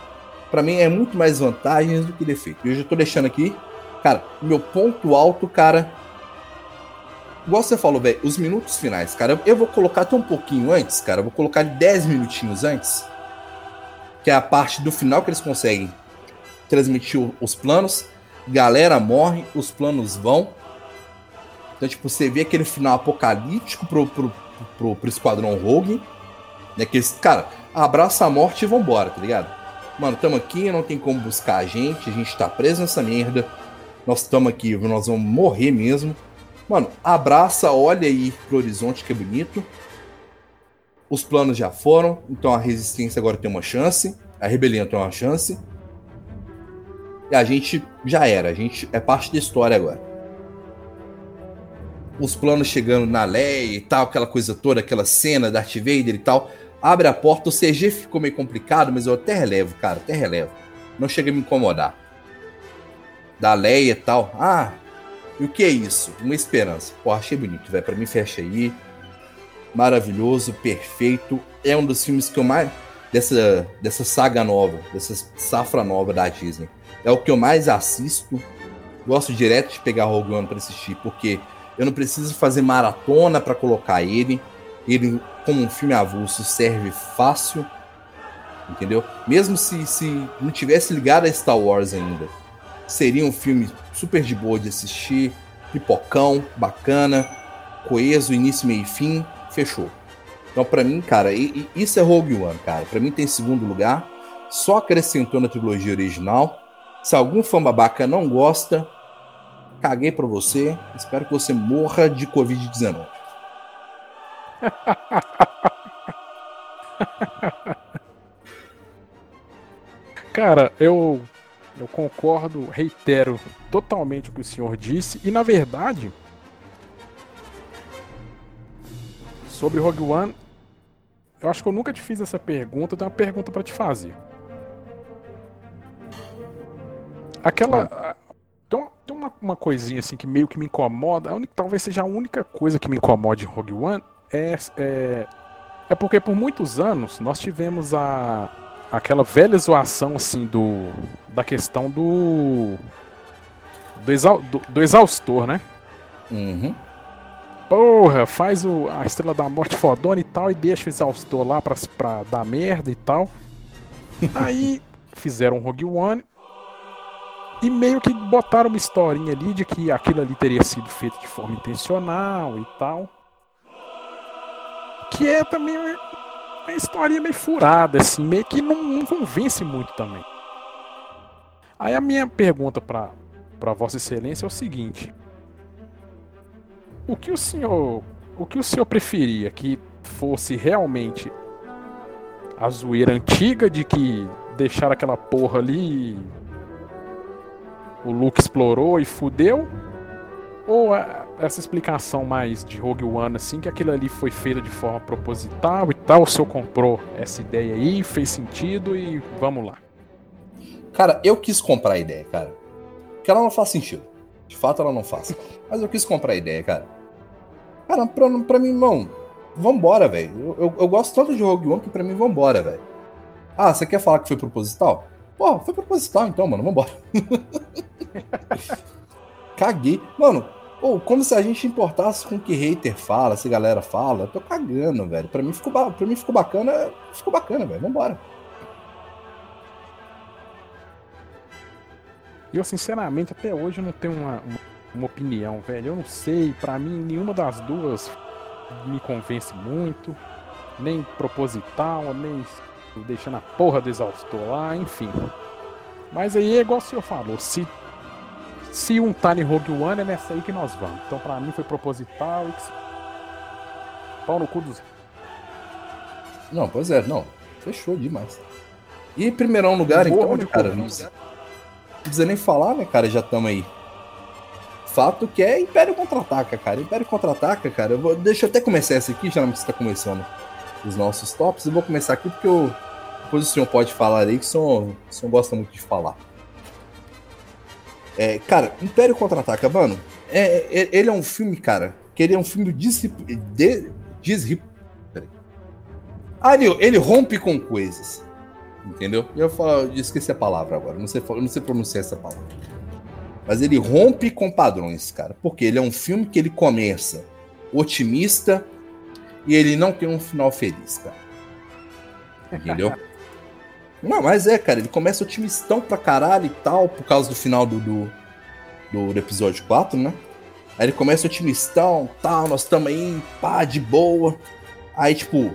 Para mim é muito mais vantagens do que defeitos. Eu já tô deixando aqui, cara, meu ponto alto, cara, igual você falou, velho, os minutos finais, cara, eu vou colocar até um pouquinho antes, cara, eu vou colocar 10 minutinhos antes, que é a parte do final que eles conseguem transmitir os planos, galera morre, os planos vão. Então, tipo, você vê aquele final apocalíptico pro, pro, pro, pro Esquadrão Rogue, né, que eles, cara, abraça a morte e vambora, tá ligado? Mano, tamo aqui, não tem como buscar a gente, a gente tá preso nessa merda, nós estamos aqui, nós vamos morrer mesmo. Mano, abraça, olha aí pro horizonte que é bonito. Os planos já foram, então a resistência agora tem uma chance, a rebelião tem uma chance. E a gente já era, a gente é parte da história agora. Os planos chegando na Leia e tal, aquela coisa toda, aquela cena da Darth Vader e tal. Abre a porta, o CG ficou meio complicado, mas eu até relevo, cara, até relevo. Não chega a me incomodar. Da Leia e tal. Ah, e o que é isso? Uma esperança. Pô, achei bonito, velho. Pra mim, fecha aí. Maravilhoso, perfeito. É um dos filmes que eu mais. Dessa, dessa saga nova, dessa safra nova da Disney. É o que eu mais assisto. Gosto direto de pegar Rogue One pra assistir, porque eu não preciso fazer maratona para colocar ele. Ele, como um filme avulso, serve fácil. Entendeu? Mesmo se, se não tivesse ligado a Star Wars ainda Seria um filme super de boa de assistir, pipocão, bacana, coeso, início, meio e fim, fechou. Então, para mim, cara, isso é Rogue One, cara. Para mim tem segundo lugar, só acrescentou na trilogia original. Se algum fã babaca não gosta, caguei pra você. Espero que você morra de Covid-19. <laughs> Cara, eu eu concordo, reitero totalmente o que o senhor disse. E na verdade, sobre Rogue One, eu acho que eu nunca te fiz essa pergunta. Eu tenho uma pergunta para te fazer. Aquela. Tem, tem uma, uma, coisinha assim que meio que me incomoda. Única, talvez seja a única coisa que me incomoda em Rogue One. É, é, é porque por muitos anos nós tivemos a, aquela velha zoação assim do da questão do do, exau, do, do exaustor, né? Uhum. Porra, faz o, a Estrela da Morte fodona e tal e deixa o exaustor lá pra, pra dar merda e tal. <laughs> Aí fizeram Rogue One e meio que botaram uma historinha ali de que aquilo ali teria sido feito de forma intencional e tal. Que é também uma história meio furada, assim, meio que não, não convence muito também. Aí a minha pergunta para para Vossa Excelência é o seguinte: o que o senhor, o que o senhor preferia que fosse realmente a zoeira antiga de que deixar aquela porra ali o Luke explorou e fudeu? Ou essa explicação mais de Rogue One, assim, que aquilo ali foi feito de forma proposital e tal, o senhor comprou essa ideia aí, fez sentido e vamos lá. Cara, eu quis comprar a ideia, cara. Porque ela não faz sentido. De fato, ela não faz. Mas eu quis comprar a ideia, cara. Cara, pra, pra mim, não. vambora, velho. Eu, eu, eu, gosto tanto de Rogue One que pra mim, vambora, velho. Ah, você quer falar que foi proposital? Pô, foi proposital então, mano, vambora. <laughs> Caguei. Mano, ou como se a gente importasse com o que hater fala, se galera fala. Eu tô cagando, velho. Pra mim ficou, pra mim ficou bacana. Ficou bacana, velho. Vambora. Eu, sinceramente, até hoje não tenho uma, uma, uma opinião, velho. Eu não sei. Pra mim, nenhuma das duas me convence muito. Nem proposital, nem deixando a porra do exaustor lá, enfim. Mas aí é igual o senhor falou. Se se um tá em Rogue One, é nessa aí que nós vamos. Então pra mim foi proposital. Pau no cu dos. Não, pois é, não. Fechou demais. E primeirão lugar, então, né, cara, não precisa nem falar, né, cara? Já estamos aí. Fato que é Império Contra-Ataca, cara. Império Contra-Ataca, cara. Eu vou... Deixa eu até começar essa aqui, já não está começando os nossos tops. Eu vou começar aqui porque eu... depois o senhor pode falar aí, que o senhor, o senhor gosta muito de falar. É, cara, Império Contra-Ataca, mano, é, é, ele é um filme, cara, que ele é um filme de, de ah, ele, ele rompe com coisas. Entendeu? Eu, falo, eu esqueci a palavra agora, não sei, não sei pronunciar essa palavra. Mas ele rompe com padrões, cara. Porque ele é um filme que ele começa otimista e ele não tem um final feliz, cara. Entendeu? <laughs> Não, mas é, cara, ele começa otimistão pra caralho e tal, por causa do final do, do, do episódio 4, né? Aí ele começa otimistão, tal, nós estamos aí, pá, de boa. Aí, tipo,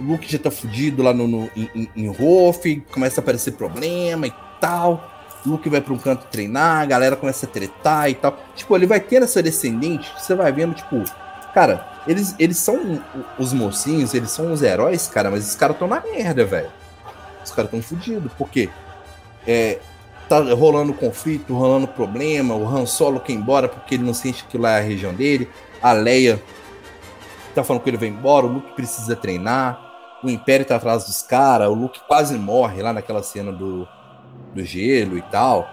o Luke já tá fudido lá no, no em, em começa a aparecer problema e tal. O Luke vai pra um canto treinar, a galera começa a tretar e tal. Tipo, ele vai ter essa descendente, você vai vendo, tipo, cara, eles, eles são os mocinhos, eles são os heróis, cara, mas esses caras estão na merda, velho. Os caras estão fodidos. Porque é, tá rolando conflito, rolando problema. O Han Solo quer ir embora porque ele não sente que lá é a região dele. A Leia tá falando que ele vai embora. O Luke precisa treinar. O Império tá atrás dos caras. O Luke quase morre lá naquela cena do, do gelo e tal.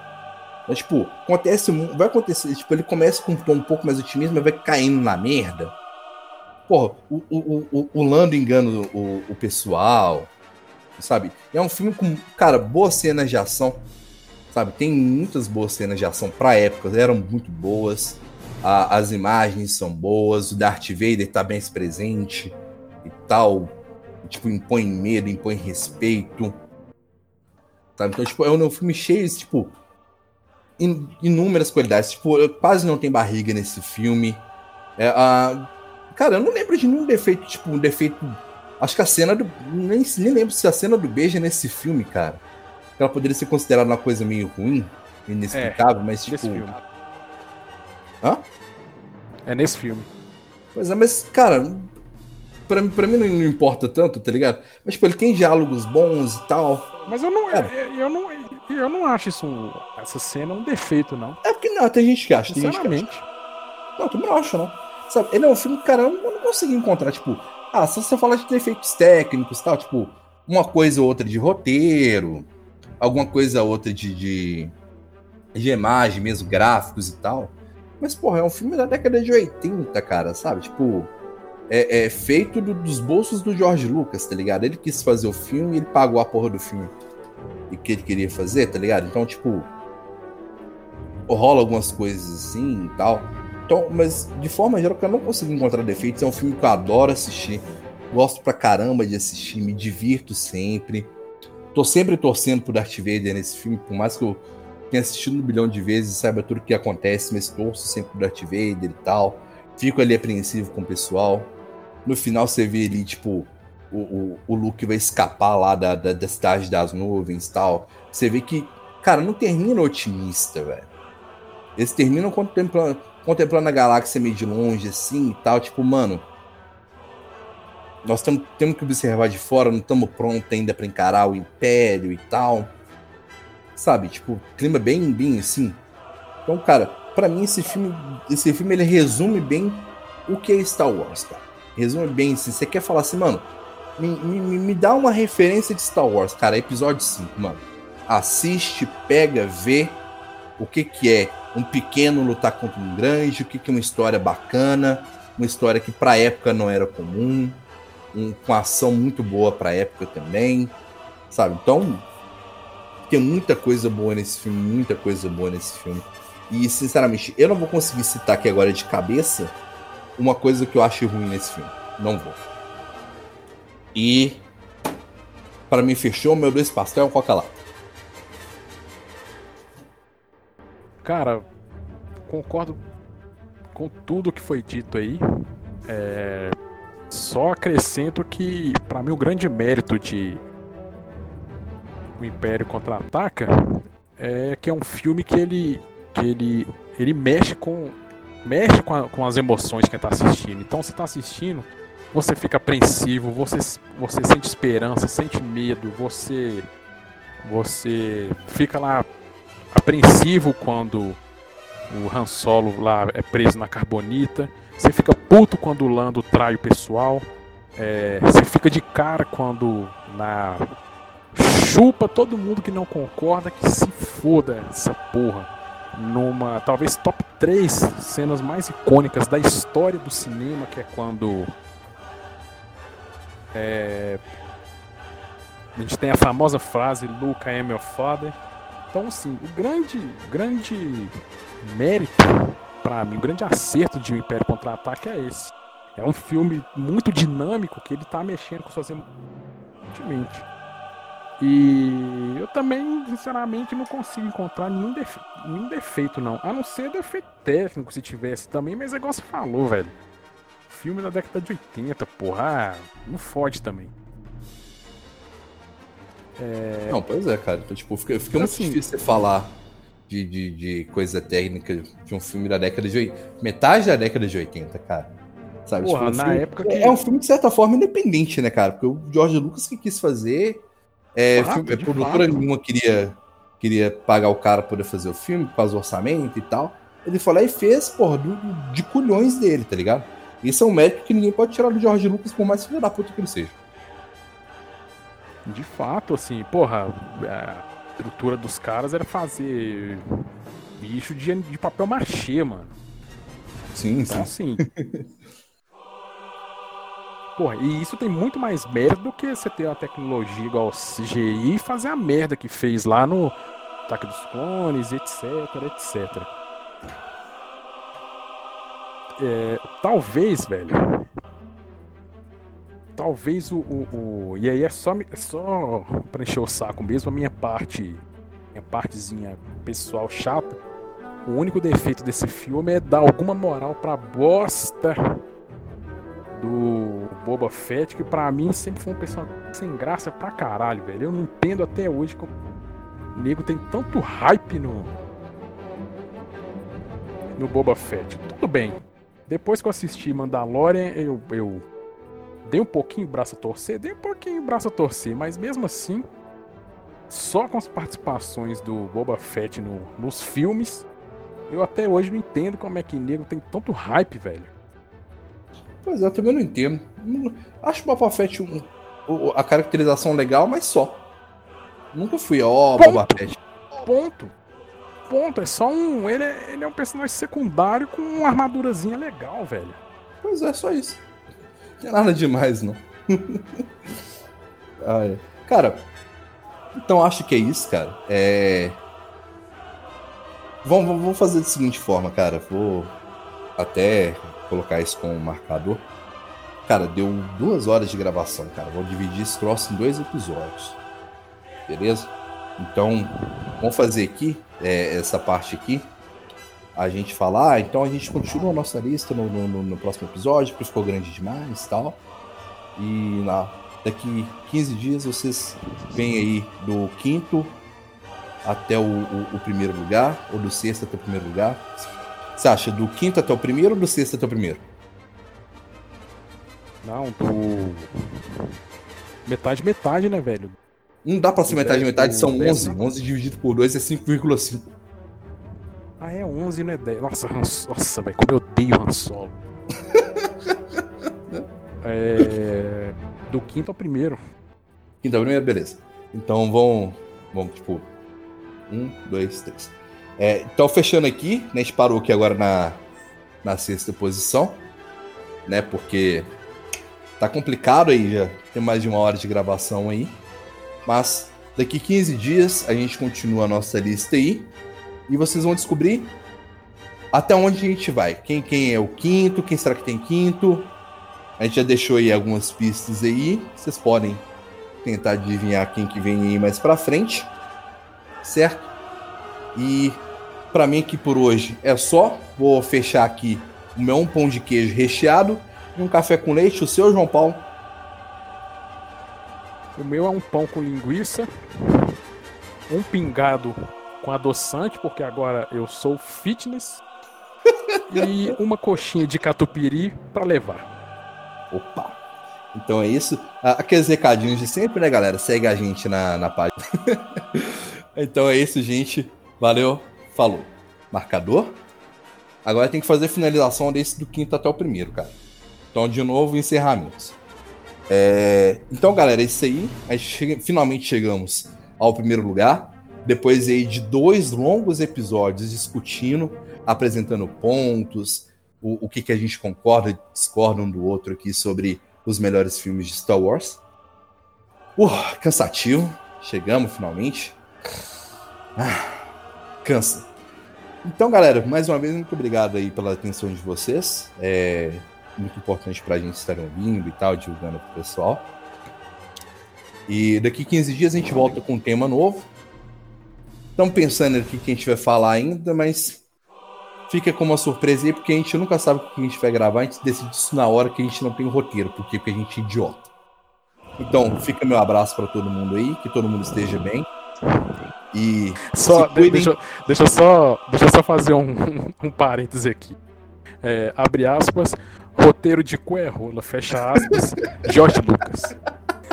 Mas, tipo, acontece, vai acontecer. Tipo, ele começa com um tom um pouco mais otimista, mas vai caindo na merda. Porra, o, o, o, o Lando engana o, o pessoal sabe? É um filme com, cara, boas cenas de ação, sabe? Tem muitas boas cenas de ação pra época, eram muito boas. A, as imagens são boas, o Darth Vader tá bem presente e tal. Tipo, impõe medo, impõe respeito. Sabe? Então, tipo, é um filme cheio, tipo, in, inúmeras qualidades. Tipo, quase não tem barriga nesse filme. É, a, cara, eu não lembro de nenhum defeito, tipo, um defeito Acho que a cena do. Nem, nem lembro se a cena do beijo é nesse filme, cara. Ela poderia ser considerada uma coisa meio ruim, inexplicável, é, mas tipo. Filme. Hã? É nesse filme. Pois é, mas, cara, pra, pra mim não, não, importa tanto, tá ligado? Mas, tipo, ele tem diálogos bons e tal. Mas eu não, é. eu, não, eu não acho isso, essa cena um defeito, não. É porque não, tem gente que acha, tem gente que acha. Não, tu não acha, não. Sabe, ele é um filme, cara, eu não consegui encontrar, tipo, ah, se você falar de defeitos técnicos tal, tipo, uma coisa ou outra de roteiro, alguma coisa ou outra de, de, de imagem mesmo, gráficos e tal. Mas, porra, é um filme da década de 80, cara, sabe? Tipo, é, é feito do, dos bolsos do George Lucas, tá ligado? Ele quis fazer o filme ele pagou a porra do filme e que ele queria fazer, tá ligado? Então, tipo, rola algumas coisas assim e tal. Então, mas de forma geral, eu não consegui encontrar defeitos. É um filme que eu adoro assistir. Gosto pra caramba de assistir, me divirto sempre. Tô sempre torcendo pro Darth Vader nesse filme, por mais que eu tenha assistido um bilhão de vezes e saiba tudo o que acontece, mas torço sempre pro Darth Vader e tal. Fico ali apreensivo com o pessoal. No final você vê ali, tipo, o, o, o Luke vai escapar lá da, da, da cidade das nuvens e tal. Você vê que, cara, não termina otimista, velho. Eles terminam contemplando, contemplando a galáxia meio de longe, assim e tal. Tipo, mano, nós temos que observar de fora, não estamos prontos ainda para encarar o Império e tal. Sabe? Tipo, clima bem, bem assim. Então, cara, para mim esse filme, esse filme ele resume bem o que é Star Wars, cara. Resume bem assim. Você quer falar assim, mano, me, me, me dá uma referência de Star Wars, cara. Episódio 5, mano. Assiste, pega, vê o que que é um pequeno lutar contra um grande, o que, que é uma história bacana, uma história que pra época não era comum, um, com ação muito boa pra época também, sabe? Então, tem muita coisa boa nesse filme, muita coisa boa nesse filme. E, sinceramente, eu não vou conseguir citar aqui agora de cabeça uma coisa que eu acho ruim nesse filme. Não vou. E, para mim, fechou meu dois pastel coca-lata. Cara, concordo com tudo que foi dito aí. É, só acrescento que, para mim, o grande mérito de O Império Contra-Ataca é que é um filme que ele, que ele, ele mexe com mexe com, a, com as emoções de quem está assistindo. Então, você está assistindo, você fica apreensivo, você, você sente esperança, sente medo, você você fica lá apreensivo quando o Han Solo lá é preso na carbonita. Você fica puto quando o Lando trai o pessoal. É, você fica de cara quando na chupa todo mundo que não concorda que se foda essa porra. Numa talvez top 3 cenas mais icônicas da história do cinema, que é quando é, a gente tem a famosa frase Luca é meu father. Então, assim, o grande, grande mérito para mim, o grande acerto de O Império Contra-Ataque é esse. É um filme muito dinâmico que ele tá mexendo com suas emoções. E eu também, sinceramente, não consigo encontrar nenhum, defe... nenhum defeito, não. A não ser defeito técnico, se tivesse também, mas é igual você falou, velho. Filme da década de 80, porra. Ah, não fode também. É... Não, pois é, cara. Então, tipo, fica, fica muito assim, difícil você falar de, de, de, coisa técnica de um filme da década de 80. Metade da década de 80, cara. Sabe? Porra, tipo, um na filme, época que... É um filme, de certa forma, independente, né, cara? Porque o George Lucas que quis fazer. É, fato, filme, a produtora fato. nenhuma queria, queria pagar o cara pra poder fazer o filme, por causa do orçamento e tal. Ele foi lá e fez, porra, do, de culhões dele, tá ligado? Isso é um mérito que ninguém pode tirar do George Lucas, por mais filho da puta que ele seja. De fato, assim, porra, a estrutura dos caras era fazer bicho de, de papel machê, mano. Sim, então, sim. Assim, porra, e isso tem muito mais merda do que você ter uma tecnologia igual CGI e fazer a merda que fez lá no Ataque dos Clones, etc, etc. É, talvez, velho, talvez o, o, o, E aí é só, é só pra encher o saco mesmo, a minha parte. Minha partezinha pessoal chata. O único defeito desse filme é dar alguma moral pra bosta do Boba Fett, que pra mim sempre foi um personagem sem graça pra caralho, velho. Eu não entendo até hoje que o nego tem tanto hype no. no Boba Fett. Tudo bem. Depois que eu assisti Mandalorian, eu, eu dei um pouquinho braço a torcer, dei um pouquinho braço a torcer, mas mesmo assim, só com as participações do Boba Fett no, nos filmes, eu até hoje não entendo como é que nego tem tanto hype, velho. Pois é, eu também não entendo. Acho o Boba Fett um, a caracterização legal, mas só. Nunca fui, ó, oh, Boba Fett. Ponto. Ponto. É só um. Ele é, ele é um personagem secundário com uma armadurazinha legal, velho. Pois é, só isso. É nada demais, não. <laughs> ah, é. Cara, então acho que é isso, cara. É. Vamos, vamos fazer da seguinte forma, cara. Vou até colocar isso com um marcador. Cara, deu duas horas de gravação, cara. Vou dividir esse troço em dois episódios. Beleza? Então, vamos fazer aqui, é, essa parte aqui a gente falar, ah, então a gente continua a nossa lista no, no, no próximo episódio, porque ficou grande demais e tal. E na, daqui 15 dias vocês vêm aí do quinto até o, o, o, primeiro lugar, ou do sexto até o primeiro lugar. Você acha do quinto até o primeiro ou do sexto até o primeiro? Não, do. Metade, metade, né, velho? Não dá pra ser metade, metade, são 11. 11 dividido por 2 é 5,5. Ah, é 11, não é 10. Nossa, nossa, velho, como eu odeio Han Solo. <laughs> é... Do quinto ao primeiro. Quinto ao primeiro, beleza. Então vamos, vamos tipo, um, dois, três. É, então fechando aqui, né, a gente parou aqui agora na, na sexta posição. né? Porque tá complicado aí já. Tem mais de uma hora de gravação aí. Mas daqui 15 dias a gente continua a nossa lista aí. E vocês vão descobrir até onde a gente vai. Quem, quem é o quinto, quem será que tem quinto. A gente já deixou aí algumas pistas aí. Vocês podem tentar adivinhar quem que vem aí mais pra frente. Certo? E para mim aqui por hoje é só. Vou fechar aqui o meu um pão de queijo recheado e um café com leite. O seu, João Paulo? O meu é um pão com linguiça, um pingado com adoçante, porque agora eu sou fitness, <laughs> e uma coxinha de catupiry para levar. Opa! Então é isso. Aqueles recadinhos de sempre, né, galera? Segue a gente na, na página. <laughs> então é isso, gente. Valeu, falou. Marcador. Agora tem que fazer finalização desse do quinto até o primeiro, cara. Então, de novo, encerramentos. É... Então, galera, é isso aí. A gente chega... finalmente chegamos ao primeiro lugar. Depois aí de dois longos episódios discutindo, apresentando pontos, o, o que, que a gente concorda e discorda um do outro aqui sobre os melhores filmes de Star Wars. Uh, cansativo. Chegamos finalmente. Ah, cansa. Então, galera, mais uma vez, muito obrigado aí pela atenção de vocês. É muito importante pra gente estar ouvindo e tal, divulgando pro pessoal. E daqui 15 dias a gente volta com um tema novo. Estamos pensando aqui que a gente vai falar ainda, mas fica como uma surpresa aí, porque a gente nunca sabe o que a gente vai gravar, a gente decide isso na hora que a gente não tem roteiro, porque, porque a gente é idiota. Então, fica meu abraço para todo mundo aí, que todo mundo esteja bem. E só, deixa, deixa, só, deixa eu só fazer um, <laughs> um parêntese aqui. É, abre aspas, roteiro de Coerrola, fecha aspas, Jorge Lucas.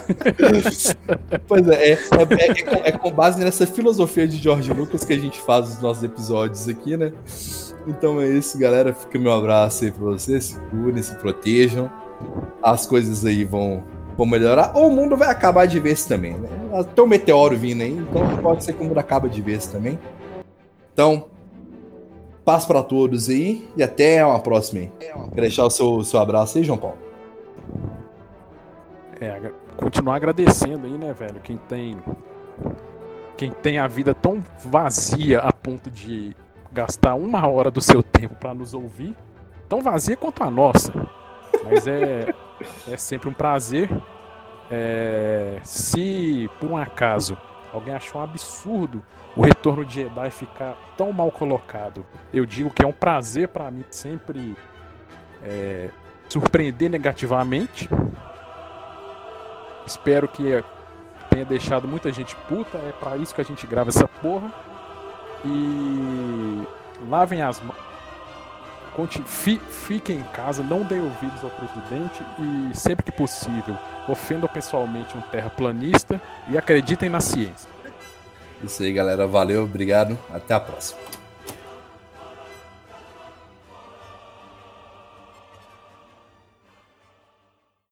<laughs> pois é, é, é, é, com base nessa filosofia de George Lucas que a gente faz os nossos episódios aqui, né? Então é isso, galera. Fica meu abraço aí pra vocês. Se cuidem, se protejam. As coisas aí vão, vão melhorar. Ou o mundo vai acabar de vez também, né? Tem um meteoro vindo aí, então pode ser que o mundo acabe de vez também. Então, paz para todos aí e até uma próxima aí. Quer deixar o seu, seu abraço aí, João Paulo? É, continuar agradecendo aí, né, velho? Quem tem. Quem tem a vida tão vazia a ponto de gastar uma hora do seu <laughs> tempo para nos ouvir, tão vazia quanto a nossa. Mas é, é sempre um prazer. É, se por um acaso alguém achou um absurdo o retorno de Jedi ficar tão mal colocado, eu digo que é um prazer para mim sempre é, surpreender negativamente Espero que tenha deixado muita gente puta. É para isso que a gente grava essa porra. E lavem as mãos. Fiquem em casa, não deem ouvidos ao presidente e, sempre que possível, ofendam pessoalmente um terraplanista e acreditem na ciência. Isso aí, galera. Valeu, obrigado. Até a próxima.